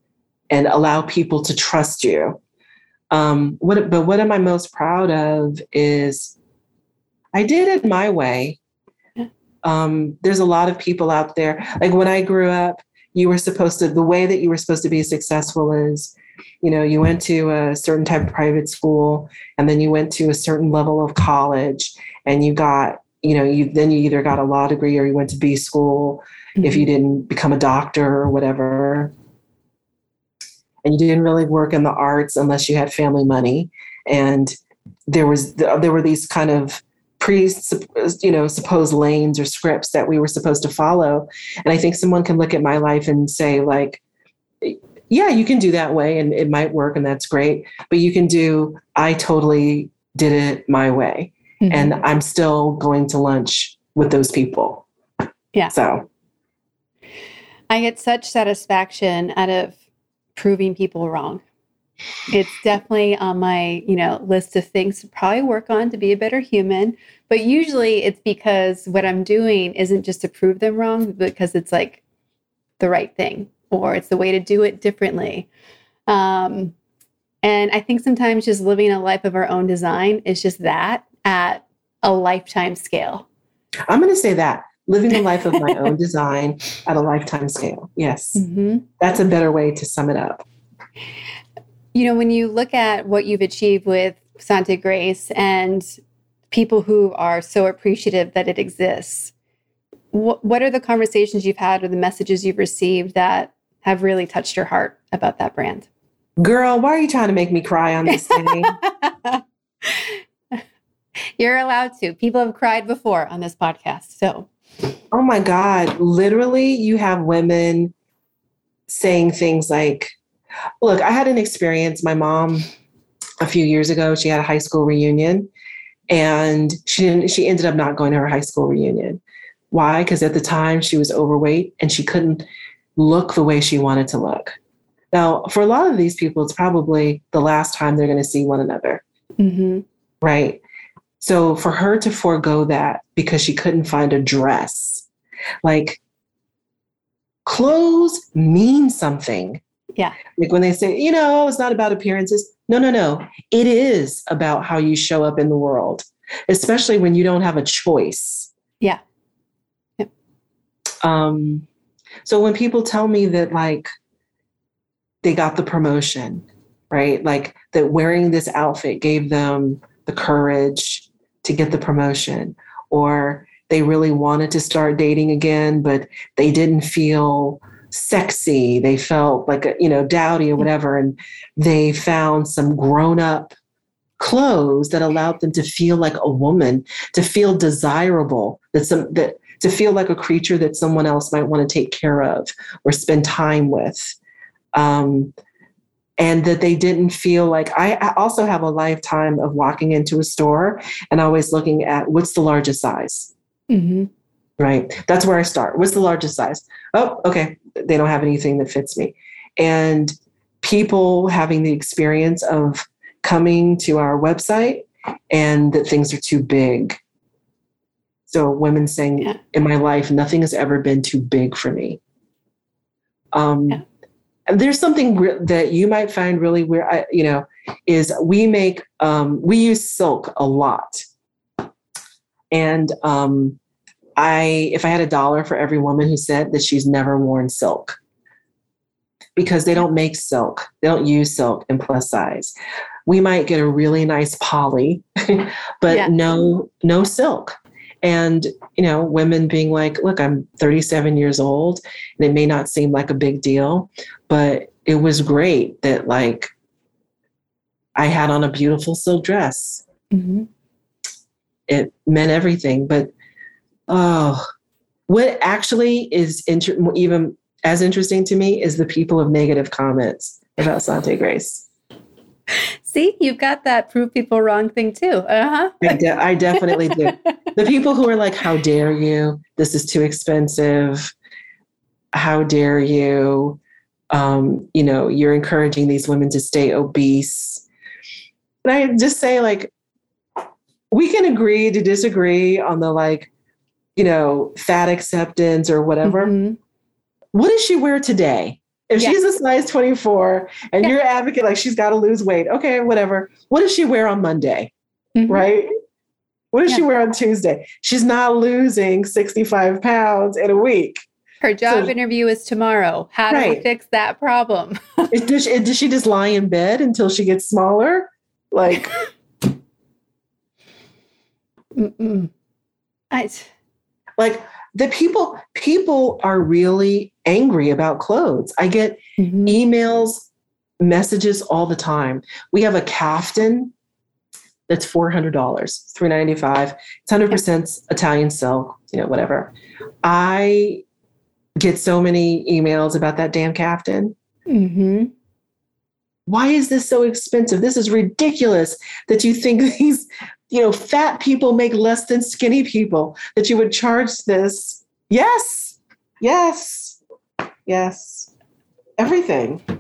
and allow people to trust you. Um, what, but what am I most proud of is I did it my way um, there's a lot of people out there. Like when I grew up, you were supposed to, the way that you were supposed to be successful is, you know, you went to a certain type of private school and then you went to a certain level of college and you got, you know, you then you either got a law degree or you went to B school mm-hmm. if you mm-hmm. didn't become a doctor or whatever. And you didn't really work in the arts unless you had family money. And there was there were these kind of pre you know supposed lanes or scripts that we were supposed to follow and i think someone can look at my life and say like yeah you can do that way and it might work and that's great but you can do i totally did it my way mm-hmm. and i'm still going to lunch with those people yeah so i get such satisfaction out of proving people wrong it's definitely on my, you know, list of things to probably work on to be a better human. But usually it's because what I'm doing isn't just to prove them wrong, because it's like the right thing or it's the way to do it differently. Um, and I think sometimes just living a life of our own design is just that at a lifetime scale. I'm going to say that living a life of my own design at a lifetime scale. Yes. Mm-hmm. That's a better way to sum it up. You know, when you look at what you've achieved with Santa Grace and people who are so appreciative that it exists, what, what are the conversations you've had or the messages you've received that have really touched your heart about that brand? Girl, why are you trying to make me cry on this thing? You're allowed to. People have cried before on this podcast. So, oh my God, literally, you have women saying things like, Look, I had an experience. My mom, a few years ago, she had a high school reunion, and she didn't. She ended up not going to her high school reunion. Why? Because at the time she was overweight and she couldn't look the way she wanted to look. Now, for a lot of these people, it's probably the last time they're going to see one another. Mm-hmm. Right. So for her to forego that because she couldn't find a dress, like clothes mean something. Yeah. Like when they say, you know, it's not about appearances. No, no, no. It is about how you show up in the world, especially when you don't have a choice. Yeah. Um, so when people tell me that like they got the promotion, right? Like that wearing this outfit gave them the courage to get the promotion, or they really wanted to start dating again, but they didn't feel sexy. They felt like a, you know dowdy or whatever. And they found some grown up clothes that allowed them to feel like a woman to feel desirable that some that to feel like a creature that someone else might want to take care of or spend time with. Um, and that they didn't feel like I also have a lifetime of walking into a store and always looking at what's the largest size. Mm-hmm. Right. That's where I start. What's the largest size? Oh, okay. They don't have anything that fits me. And people having the experience of coming to our website and that things are too big. So women saying, yeah. in my life, nothing has ever been too big for me. Um, yeah there's something re- that you might find really weird I, you know is we make um, we use silk a lot and um, i if i had a dollar for every woman who said that she's never worn silk because they don't make silk they don't use silk in plus size we might get a really nice poly but yeah. no no silk and you know women being like look i'm 37 years old and it may not seem like a big deal but it was great that like i had on a beautiful silk dress mm-hmm. It meant everything but oh what actually is inter- even as interesting to me is the people of negative comments about Sante Grace. See, you've got that prove people wrong thing too. Uh-huh. I, de- I definitely do. the people who are like, how dare you? This is too expensive. How dare you? Um, you know, you're encouraging these women to stay obese. And I just say, like, we can agree to disagree on the like, you know, fat acceptance or whatever. Mm-hmm. What does she wear today? If yeah. she's a size 24 and yeah. you're advocate like she's got to lose weight, okay, whatever. What does she wear on Monday? Mm-hmm. Right? What does yeah. she wear on Tuesday? She's not losing 65 pounds in a week. Her job so, interview is tomorrow. How do right. we fix that problem? does, she, does she just lie in bed until she gets smaller? Like, I, like the people people are really angry about clothes. I get mm-hmm. emails, messages all the time. We have a caftan that's $400, 395. It's 100% Italian silk, you know, whatever. I get so many emails about that damn caftan. Mm-hmm. Why is this so expensive? This is ridiculous that you think these, you know, fat people make less than skinny people, that you would charge this. Yes, yes, yes, everything. I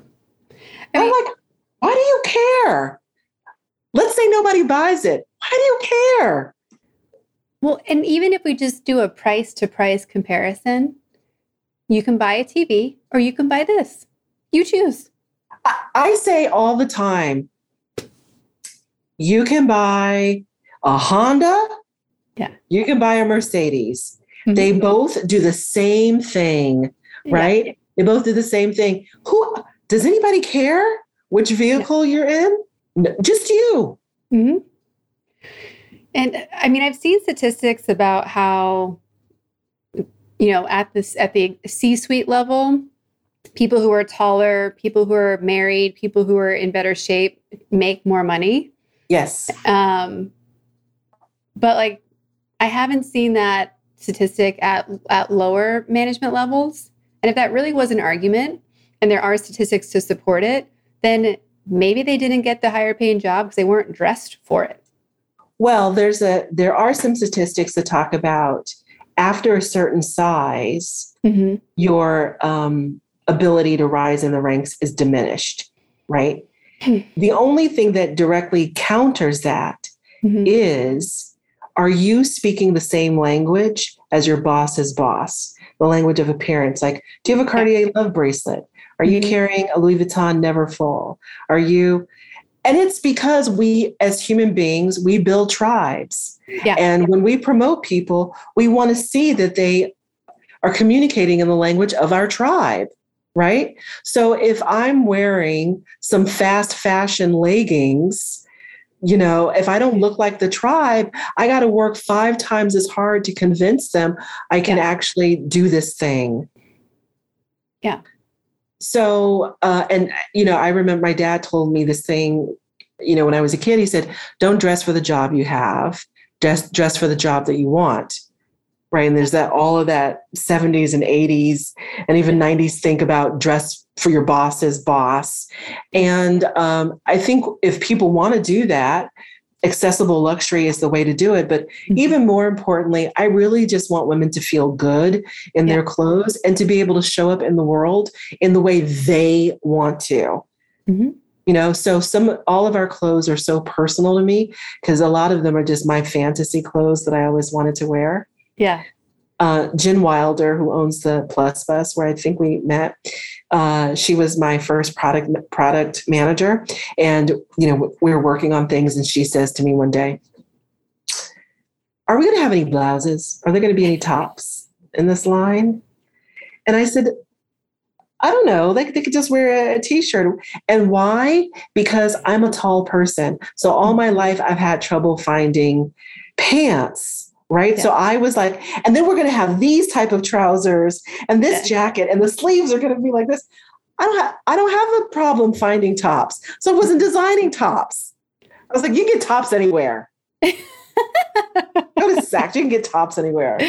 I'm like, why do you care? Let's say nobody buys it. Why do you care? Well, and even if we just do a price to price comparison, you can buy a TV or you can buy this. You choose. I say all the time you can buy a Honda, yeah. you can buy a Mercedes. Mm-hmm. They both do the same thing, right? Yeah. They both do the same thing. Who does anybody care which vehicle yeah. you're in? just you. Mm-hmm. And I mean, I've seen statistics about how, you know, at this at the C-suite level, people who are taller, people who are married, people who are in better shape make more money. Yes. Um, but like, I haven't seen that statistic at at lower management levels. And if that really was an argument, and there are statistics to support it, then maybe they didn't get the higher paying job because they weren't dressed for it. Well, there's a there are some statistics that talk about after a certain size, mm-hmm. your um, ability to rise in the ranks is diminished, right? Hmm. The only thing that directly counters that mm-hmm. is: are you speaking the same language as your boss's boss? The language of appearance. Like, do you have a Cartier love bracelet? Are you mm-hmm. carrying a Louis Vuitton never full? Are you? And it's because we, as human beings, we build tribes. Yeah. And when we promote people, we want to see that they are communicating in the language of our tribe, right? So if I'm wearing some fast fashion leggings, you know, if I don't look like the tribe, I got to work five times as hard to convince them I can yeah. actually do this thing. Yeah so uh, and you know i remember my dad told me this thing you know when i was a kid he said don't dress for the job you have dress dress for the job that you want right and there's that all of that 70s and 80s and even 90s think about dress for your boss's boss. And um, I think if people want to do that, accessible luxury is the way to do it. But mm-hmm. even more importantly, I really just want women to feel good in yeah. their clothes and to be able to show up in the world in the way they want to. Mm-hmm. You know, so some all of our clothes are so personal to me because a lot of them are just my fantasy clothes that I always wanted to wear. Yeah uh, Jen Wilder, who owns the Plus Bus, where I think we met. Uh, she was my first product product manager, and you know we were working on things, and she says to me one day, "Are we going to have any blouses? Are there going to be any tops in this line?" And I said, I don't know. They, they could just wear a a t-shirt. And why? Because I'm a tall person. So all my life I've had trouble finding pants right? Yeah. so i was like and then we're going to have these type of trousers and this yeah. jacket and the sleeves are going to be like this. I don't have i don't have a problem finding tops. So i wasn't designing tops. I was like you can get tops anywhere. Go to Saks you can get tops anywhere.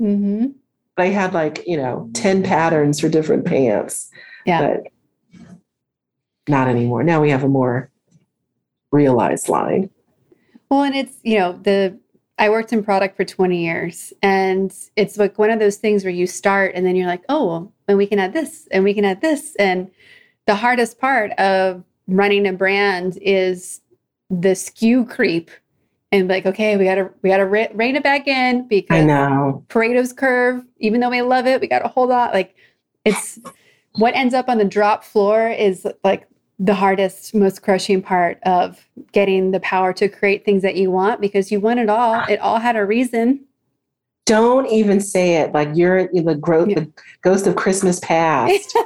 Mm-hmm. i had like you know 10 patterns for different pants. Yeah. But not anymore. Now we have a more realized line. Well and it's you know the I worked in product for 20 years and it's like one of those things where you start and then you're like, oh, well, and we can add this and we can add this. And the hardest part of running a brand is the SKU creep and like, okay, we gotta, we gotta rein it back in because I know Pareto's curve, even though we love it, we gotta hold on. Like it's what ends up on the drop floor is like the hardest, most crushing part of getting the power to create things that you want because you want it all. Ah. It all had a reason. Don't even say it like you're the, gro- yeah. the ghost of Christmas past.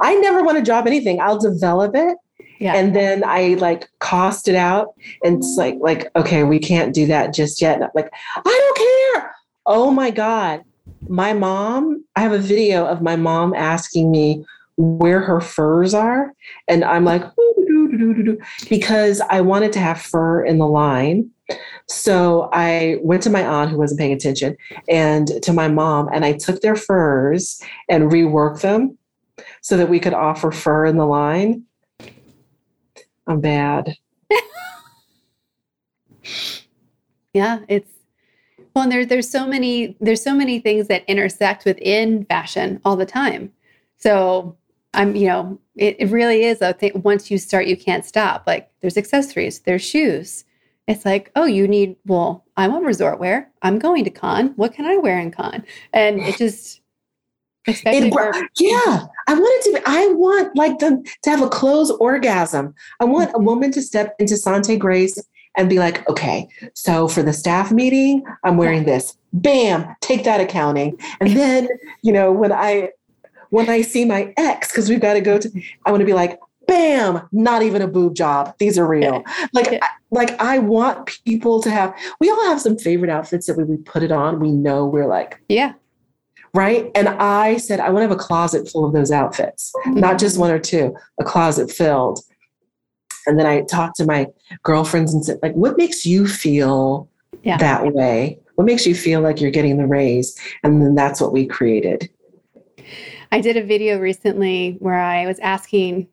I never want to drop anything. I'll develop it. Yeah. And then I like cost it out and it's like like okay, we can't do that just yet. like, I don't care. Oh my god. My mom, I have a video of my mom asking me where her furs are. And I'm like, because I wanted to have fur in the line. So I went to my aunt who wasn't paying attention and to my mom, and I took their furs and reworked them so that we could offer fur in the line. I'm bad. yeah, it's well, and there's there's so many there's so many things that intersect within fashion all the time. So I'm, you know, it, it really is a thing. Once you start, you can't stop. Like there's accessories, there's shoes. It's like, oh, you need, well, I want resort wear. I'm going to Cannes. What can I wear in Cannes? And it just, it, for- yeah, I want it to be, I want like them to have a clothes orgasm. I want a mm-hmm. woman to step into Sante Grace and be like, okay, so for the staff meeting, I'm wearing this. Bam, take that accounting. And then, you know, when I when I see my ex, because we've got to go to, I want to be like, bam, not even a boob job. These are real. Like, yeah. like I want people to have, we all have some favorite outfits that when we put it on, we know we're like, yeah. Right. And I said, I want to have a closet full of those outfits, mm-hmm. not just one or two, a closet filled. And then I talked to my girlfriends and said, like, what makes you feel yeah. that way? What makes you feel like you're getting the raise? And then that's what we created. I did a video recently where I was asking,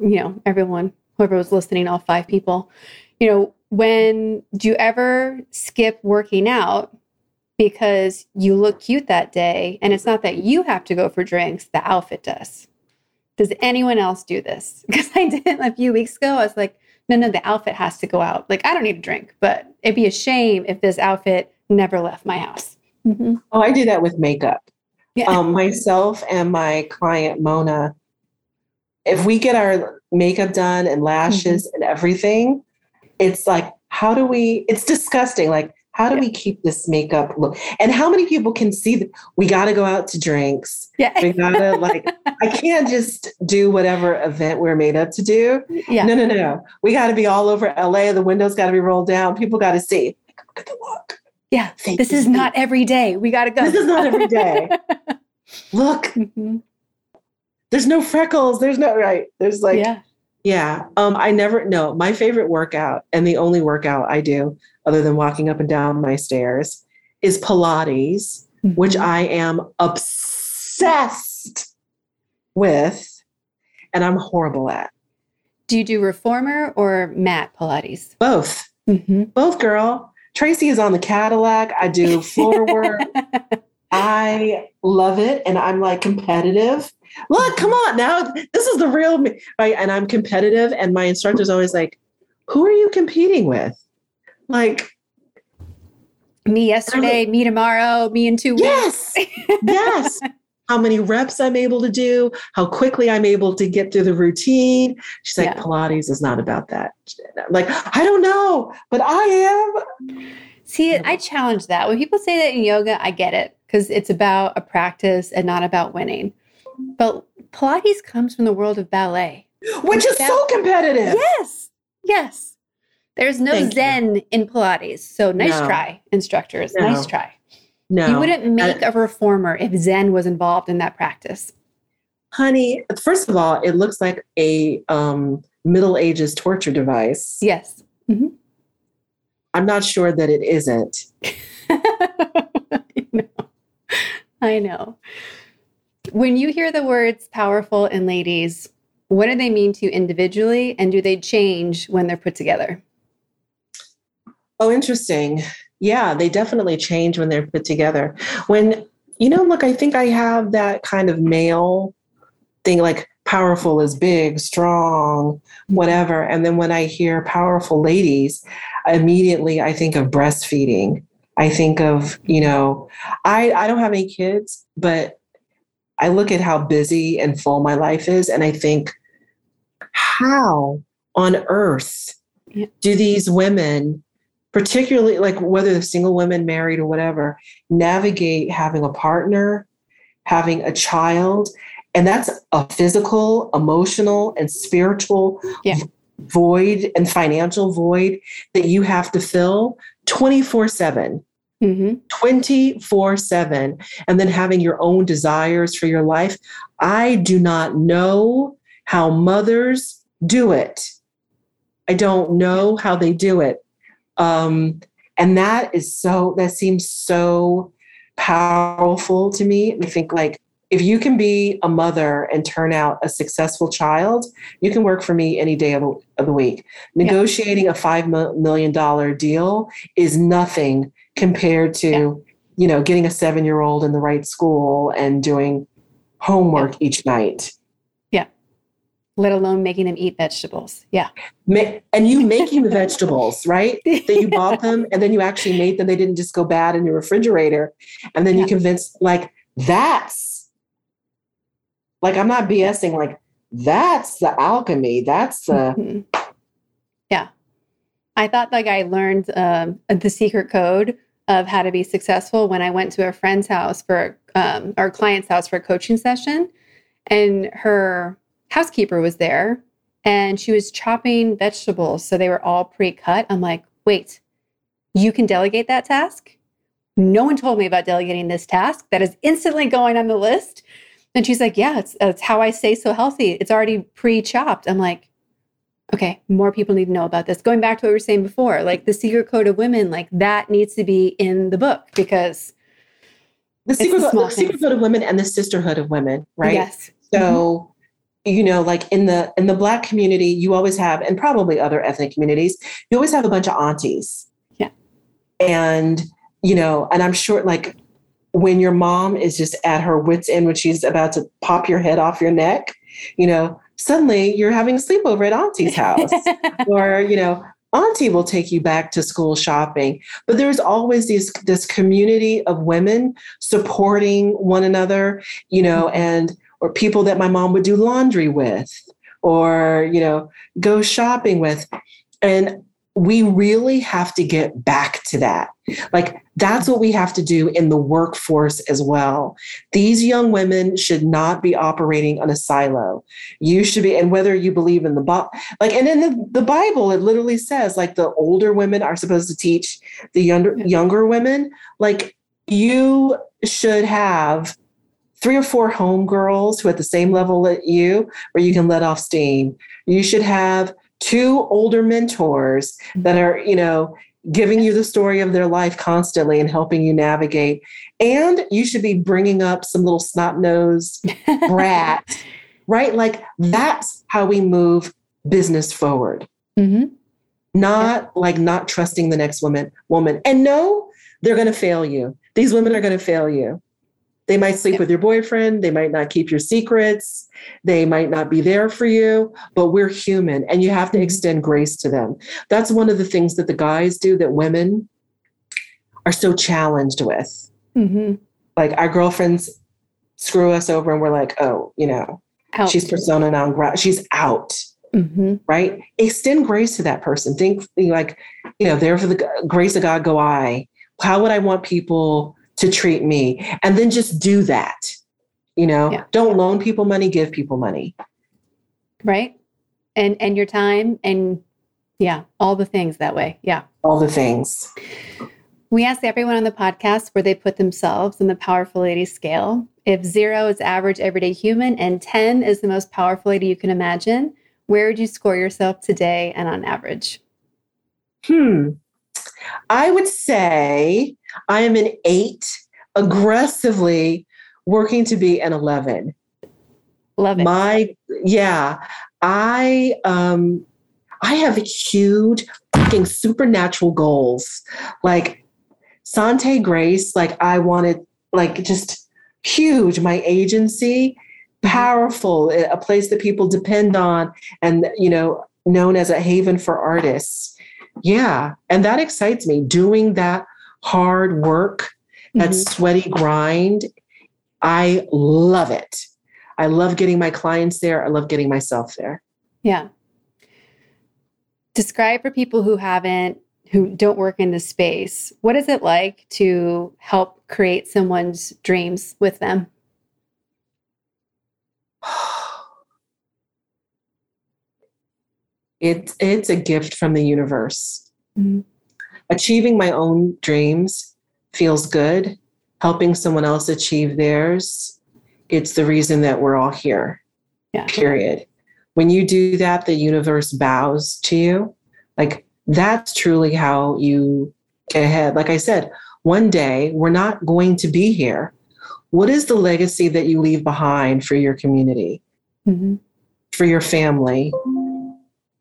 you know, everyone, whoever was listening, all five people, you know, when do you ever skip working out because you look cute that day and it's not that you have to go for drinks, the outfit does. Does anyone else do this? Because I did it a few weeks ago. I was like, no, no, the outfit has to go out. Like, I don't need a drink, but it'd be a shame if this outfit never left my house. Mm-hmm. Oh, I do that with makeup. Yeah. Um, myself and my client Mona, if we get our makeup done and lashes mm-hmm. and everything, it's like, how do we? It's disgusting. Like, how do yeah. we keep this makeup look? And how many people can see that we got to go out to drinks? Yeah. We got to, like, I can't just do whatever event we're made up to do. Yeah. No, no, no. We got to be all over LA. The windows got to be rolled down. People got to see. Look at the look. Yeah, Thank this is not every day. We got to go. This is not every day. Look, mm-hmm. there's no freckles. There's no right. There's like, yeah, yeah. Um, I never no. My favorite workout and the only workout I do, other than walking up and down my stairs, is Pilates, mm-hmm. which I am obsessed obsessed with, and I'm horrible at. Do you do reformer or mat Pilates? Both. Mm-hmm. Both, girl. Tracy is on the Cadillac. I do floor work. I love it. And I'm like competitive. Look, come on now. This is the real me. Right. And I'm competitive. And my instructor's always like, who are you competing with? Like, me yesterday, me tomorrow, me in two weeks. Yes. Yes. how many reps I'm able to do, how quickly I'm able to get through the routine. She's like, yeah. Pilates is not about that. I'm like, I don't know, but I am. See, I challenge that. When people say that in yoga, I get it because it's about a practice and not about winning. But Pilates comes from the world of ballet, which is that- so competitive. Yes. Yes. There's no Thank Zen you. in Pilates. So nice no. try, instructors. No. Nice try. No. You wouldn't make a reformer if Zen was involved in that practice. Honey, first of all, it looks like a um, Middle Ages torture device. Yes. Mm-hmm. I'm not sure that it isn't. I, know. When you hear the words powerful and ladies, what do they mean to you individually and do they change when they're put together? Oh, interesting yeah, they definitely change when they're put together. When, you know, look, I think I have that kind of male thing like powerful is big, strong, mm-hmm. whatever. And then when I hear powerful ladies, immediately I think of breastfeeding. I think of, you know, I, I don't have any kids, but I look at how busy and full my life is, and I think, how on earth do these women particularly like whether they're single women married or whatever navigate having a partner having a child? And that's a physical emotional and spiritual yeah. void and financial void that you have to fill 24 7 mm-hmm. 24 7 and then having your own desires for your life i do not know how mothers do it i don't know how they do it um, and that is so, that seems so powerful to me. I think like, if you can be a mother and turn out a successful child, you can work for me any day of the, of the week. Negotiating yeah. a $5 million deal is nothing compared to, yeah. you know, getting a seven year old in the right school and doing homework yeah. each night yeah let alone making them eat vegetables. Yeah. And you making the vegetables, right? That you bought them and then you actually made them. They didn't just go bad in your refrigerator. And then yeah. you convinced, like, that's like, I'm not BSing, like, that's the alchemy. That's the. Mm-hmm. Yeah. I thought like I learned um, the secret code of how to be successful when I went to a friend's house for um, our client's house for a coaching session. And her housekeeper was there and she was chopping vegetables. So they were all pre cut. I'm like, wait, you can delegate that task? No one told me about delegating this task. That is instantly going on the list. And she's like, yeah, it's, it's how I stay so healthy. It's already pre chopped. I'm like, okay, more people need to know about this. Going back to what we were saying before, like the secret code of women, like that needs to be in the book because the secret, the, the secret code of women and the sisterhood of women, right? Yes. So mm-hmm you know like in the in the black community you always have and probably other ethnic communities you always have a bunch of aunties yeah and you know and i'm sure like when your mom is just at her wits end when she's about to pop your head off your neck you know suddenly you're having a sleepover at auntie's house. Or you know auntie will take you back to school shopping. But there's always this this community of women supporting one another you know mm-hmm. and or people that my mom would do laundry with or you know go shopping with. And we really have to get back to that. Like that's what we have to do in the workforce as well. These young women should not be operating on a silo. You should be and whether you believe in the like and in the, the bible it literally says like the older women are supposed to teach the younger younger women. Like you should have three or four homegirls who at the same level at you where you can let off steam. You should have two older mentors that are, you know, giving you the story of their life constantly and helping you navigate. And you should be bringing up some little snot nosed brat, right? Like that's how we move business forward. Mm-hmm. Not yeah. like not trusting the next woman, woman. And no, they're going to fail you. These women are going to fail you. They might sleep yeah. with your boyfriend. They might not keep your secrets. They might not be there for you, but we're human and you have to mm-hmm. extend grace to them. That's one of the things that the guys do that women are so challenged with. Mm-hmm. Like our girlfriends screw us over and we're like, oh, you know, out. she's persona non grata. She's out. Mm-hmm. Right? Extend grace to that person. Think like, you know, there for the grace of God go I. How would I want people to treat me. And then just do that you know? Yeah. don't loan people money give people money. Right? And and your time and yeah all the things that way. Yeah. All the things. We ask everyone on the podcast where they put themselves in the powerful lady scale. If zero is average everyday human and 10 is the most powerful lady you can imagine where would you score yourself today and on average? Hmm. I would say I am an eight, aggressively working to be an 11. Love it. My, yeah, I, um, I have huge fucking supernatural goals. Like Sante Grace, like I wanted, like just huge, my agency, powerful, a place that people depend on and, you know, known as a haven for artists yeah. And that excites me. Doing that hard work, that mm-hmm. sweaty grind, I love it. I love getting my clients there. I love getting myself there. Yeah. Describe for people who haven't, who don't work in this space, what is it like to help create someone's dreams with them? It's it's a gift from the universe. Mm-hmm. Achieving my own dreams feels good. Helping someone else achieve theirs, it's the reason that we're all here. Yeah. Period. When you do that, the universe bows to you. Like that's truly how you get ahead. Like I said, one day we're not going to be here. What is the legacy that you leave behind for your community, mm-hmm. for your family,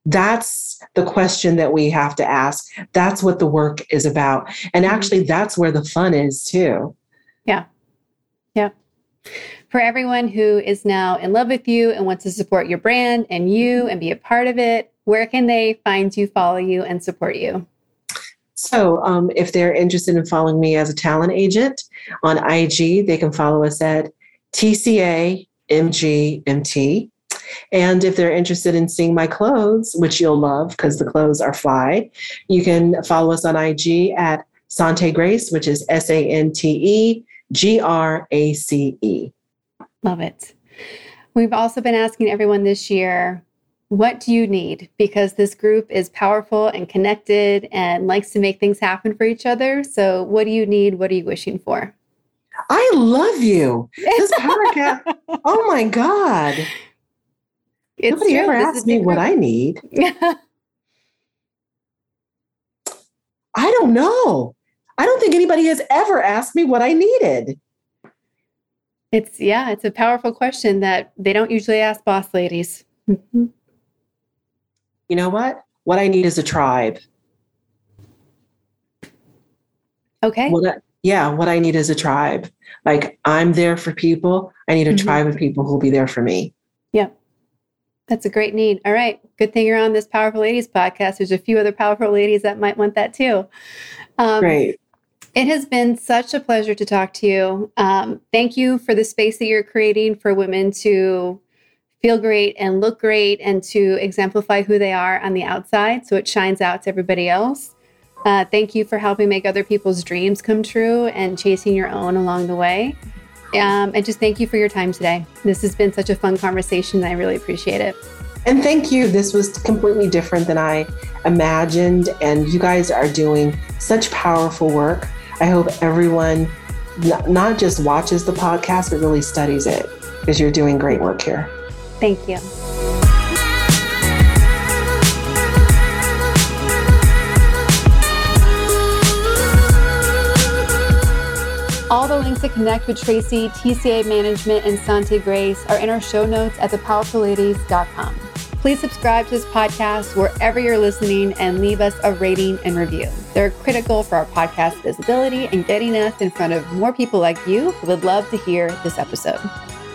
that's the question that we have to ask. That's what the work is about. And mm-hmm. actually, that's where the fun is too. Yeah. Yeah. For everyone who is now in love with you and wants to support your brand and you and be a part of it, where can they find you, follow you, and support you? So, um, if they're interested in following me as a talent agent on IG, they can follow us at TCA MGMT. And if they're interested in seeing my clothes, which you'll love because the clothes are fly, you can follow us on IG at Sante Grace, which is S A N T E G R A C E. Love it. We've also been asking everyone this year, what do you need? Because this group is powerful and connected and likes to make things happen for each other. So, what do you need? What are you wishing for? I love you. This podcast. oh my God. It's Nobody true. ever asked me what I need. I don't know. I don't think anybody has ever asked me what I needed. It's yeah, it's a powerful question that they don't usually ask boss ladies. Mm-hmm. You know what? What I need is a tribe. Okay. What I, yeah, what I need is a tribe. Like I'm there for people. I need a mm-hmm. tribe of people who'll be there for me. Yeah. That's a great need. All right. Good thing you're on this Powerful Ladies podcast. There's a few other powerful ladies that might want that too. Um, great. It has been such a pleasure to talk to you. Um, thank you for the space that you're creating for women to feel great and look great and to exemplify who they are on the outside so it shines out to everybody else. Uh, thank you for helping make other people's dreams come true and chasing your own along the way. Um, and just thank you for your time today. This has been such a fun conversation. I really appreciate it. And thank you. This was completely different than I imagined. And you guys are doing such powerful work. I hope everyone not just watches the podcast, but really studies it because you're doing great work here. Thank you. The links to connect with Tracy, TCA Management, and Sante Grace are in our show notes at thepowerfulladies.com. Please subscribe to this podcast wherever you're listening and leave us a rating and review. They're critical for our podcast visibility and getting us in front of more people like you who would love to hear this episode.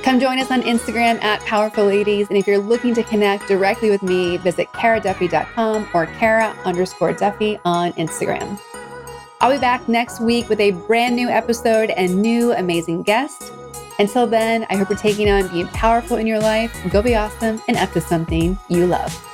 Come join us on Instagram at Powerful Ladies. And if you're looking to connect directly with me, visit karaduffy.com or kara underscore duffy on Instagram. I'll be back next week with a brand new episode and new amazing guest. Until then, I hope you're taking on being powerful in your life. Go be awesome and up to something you love.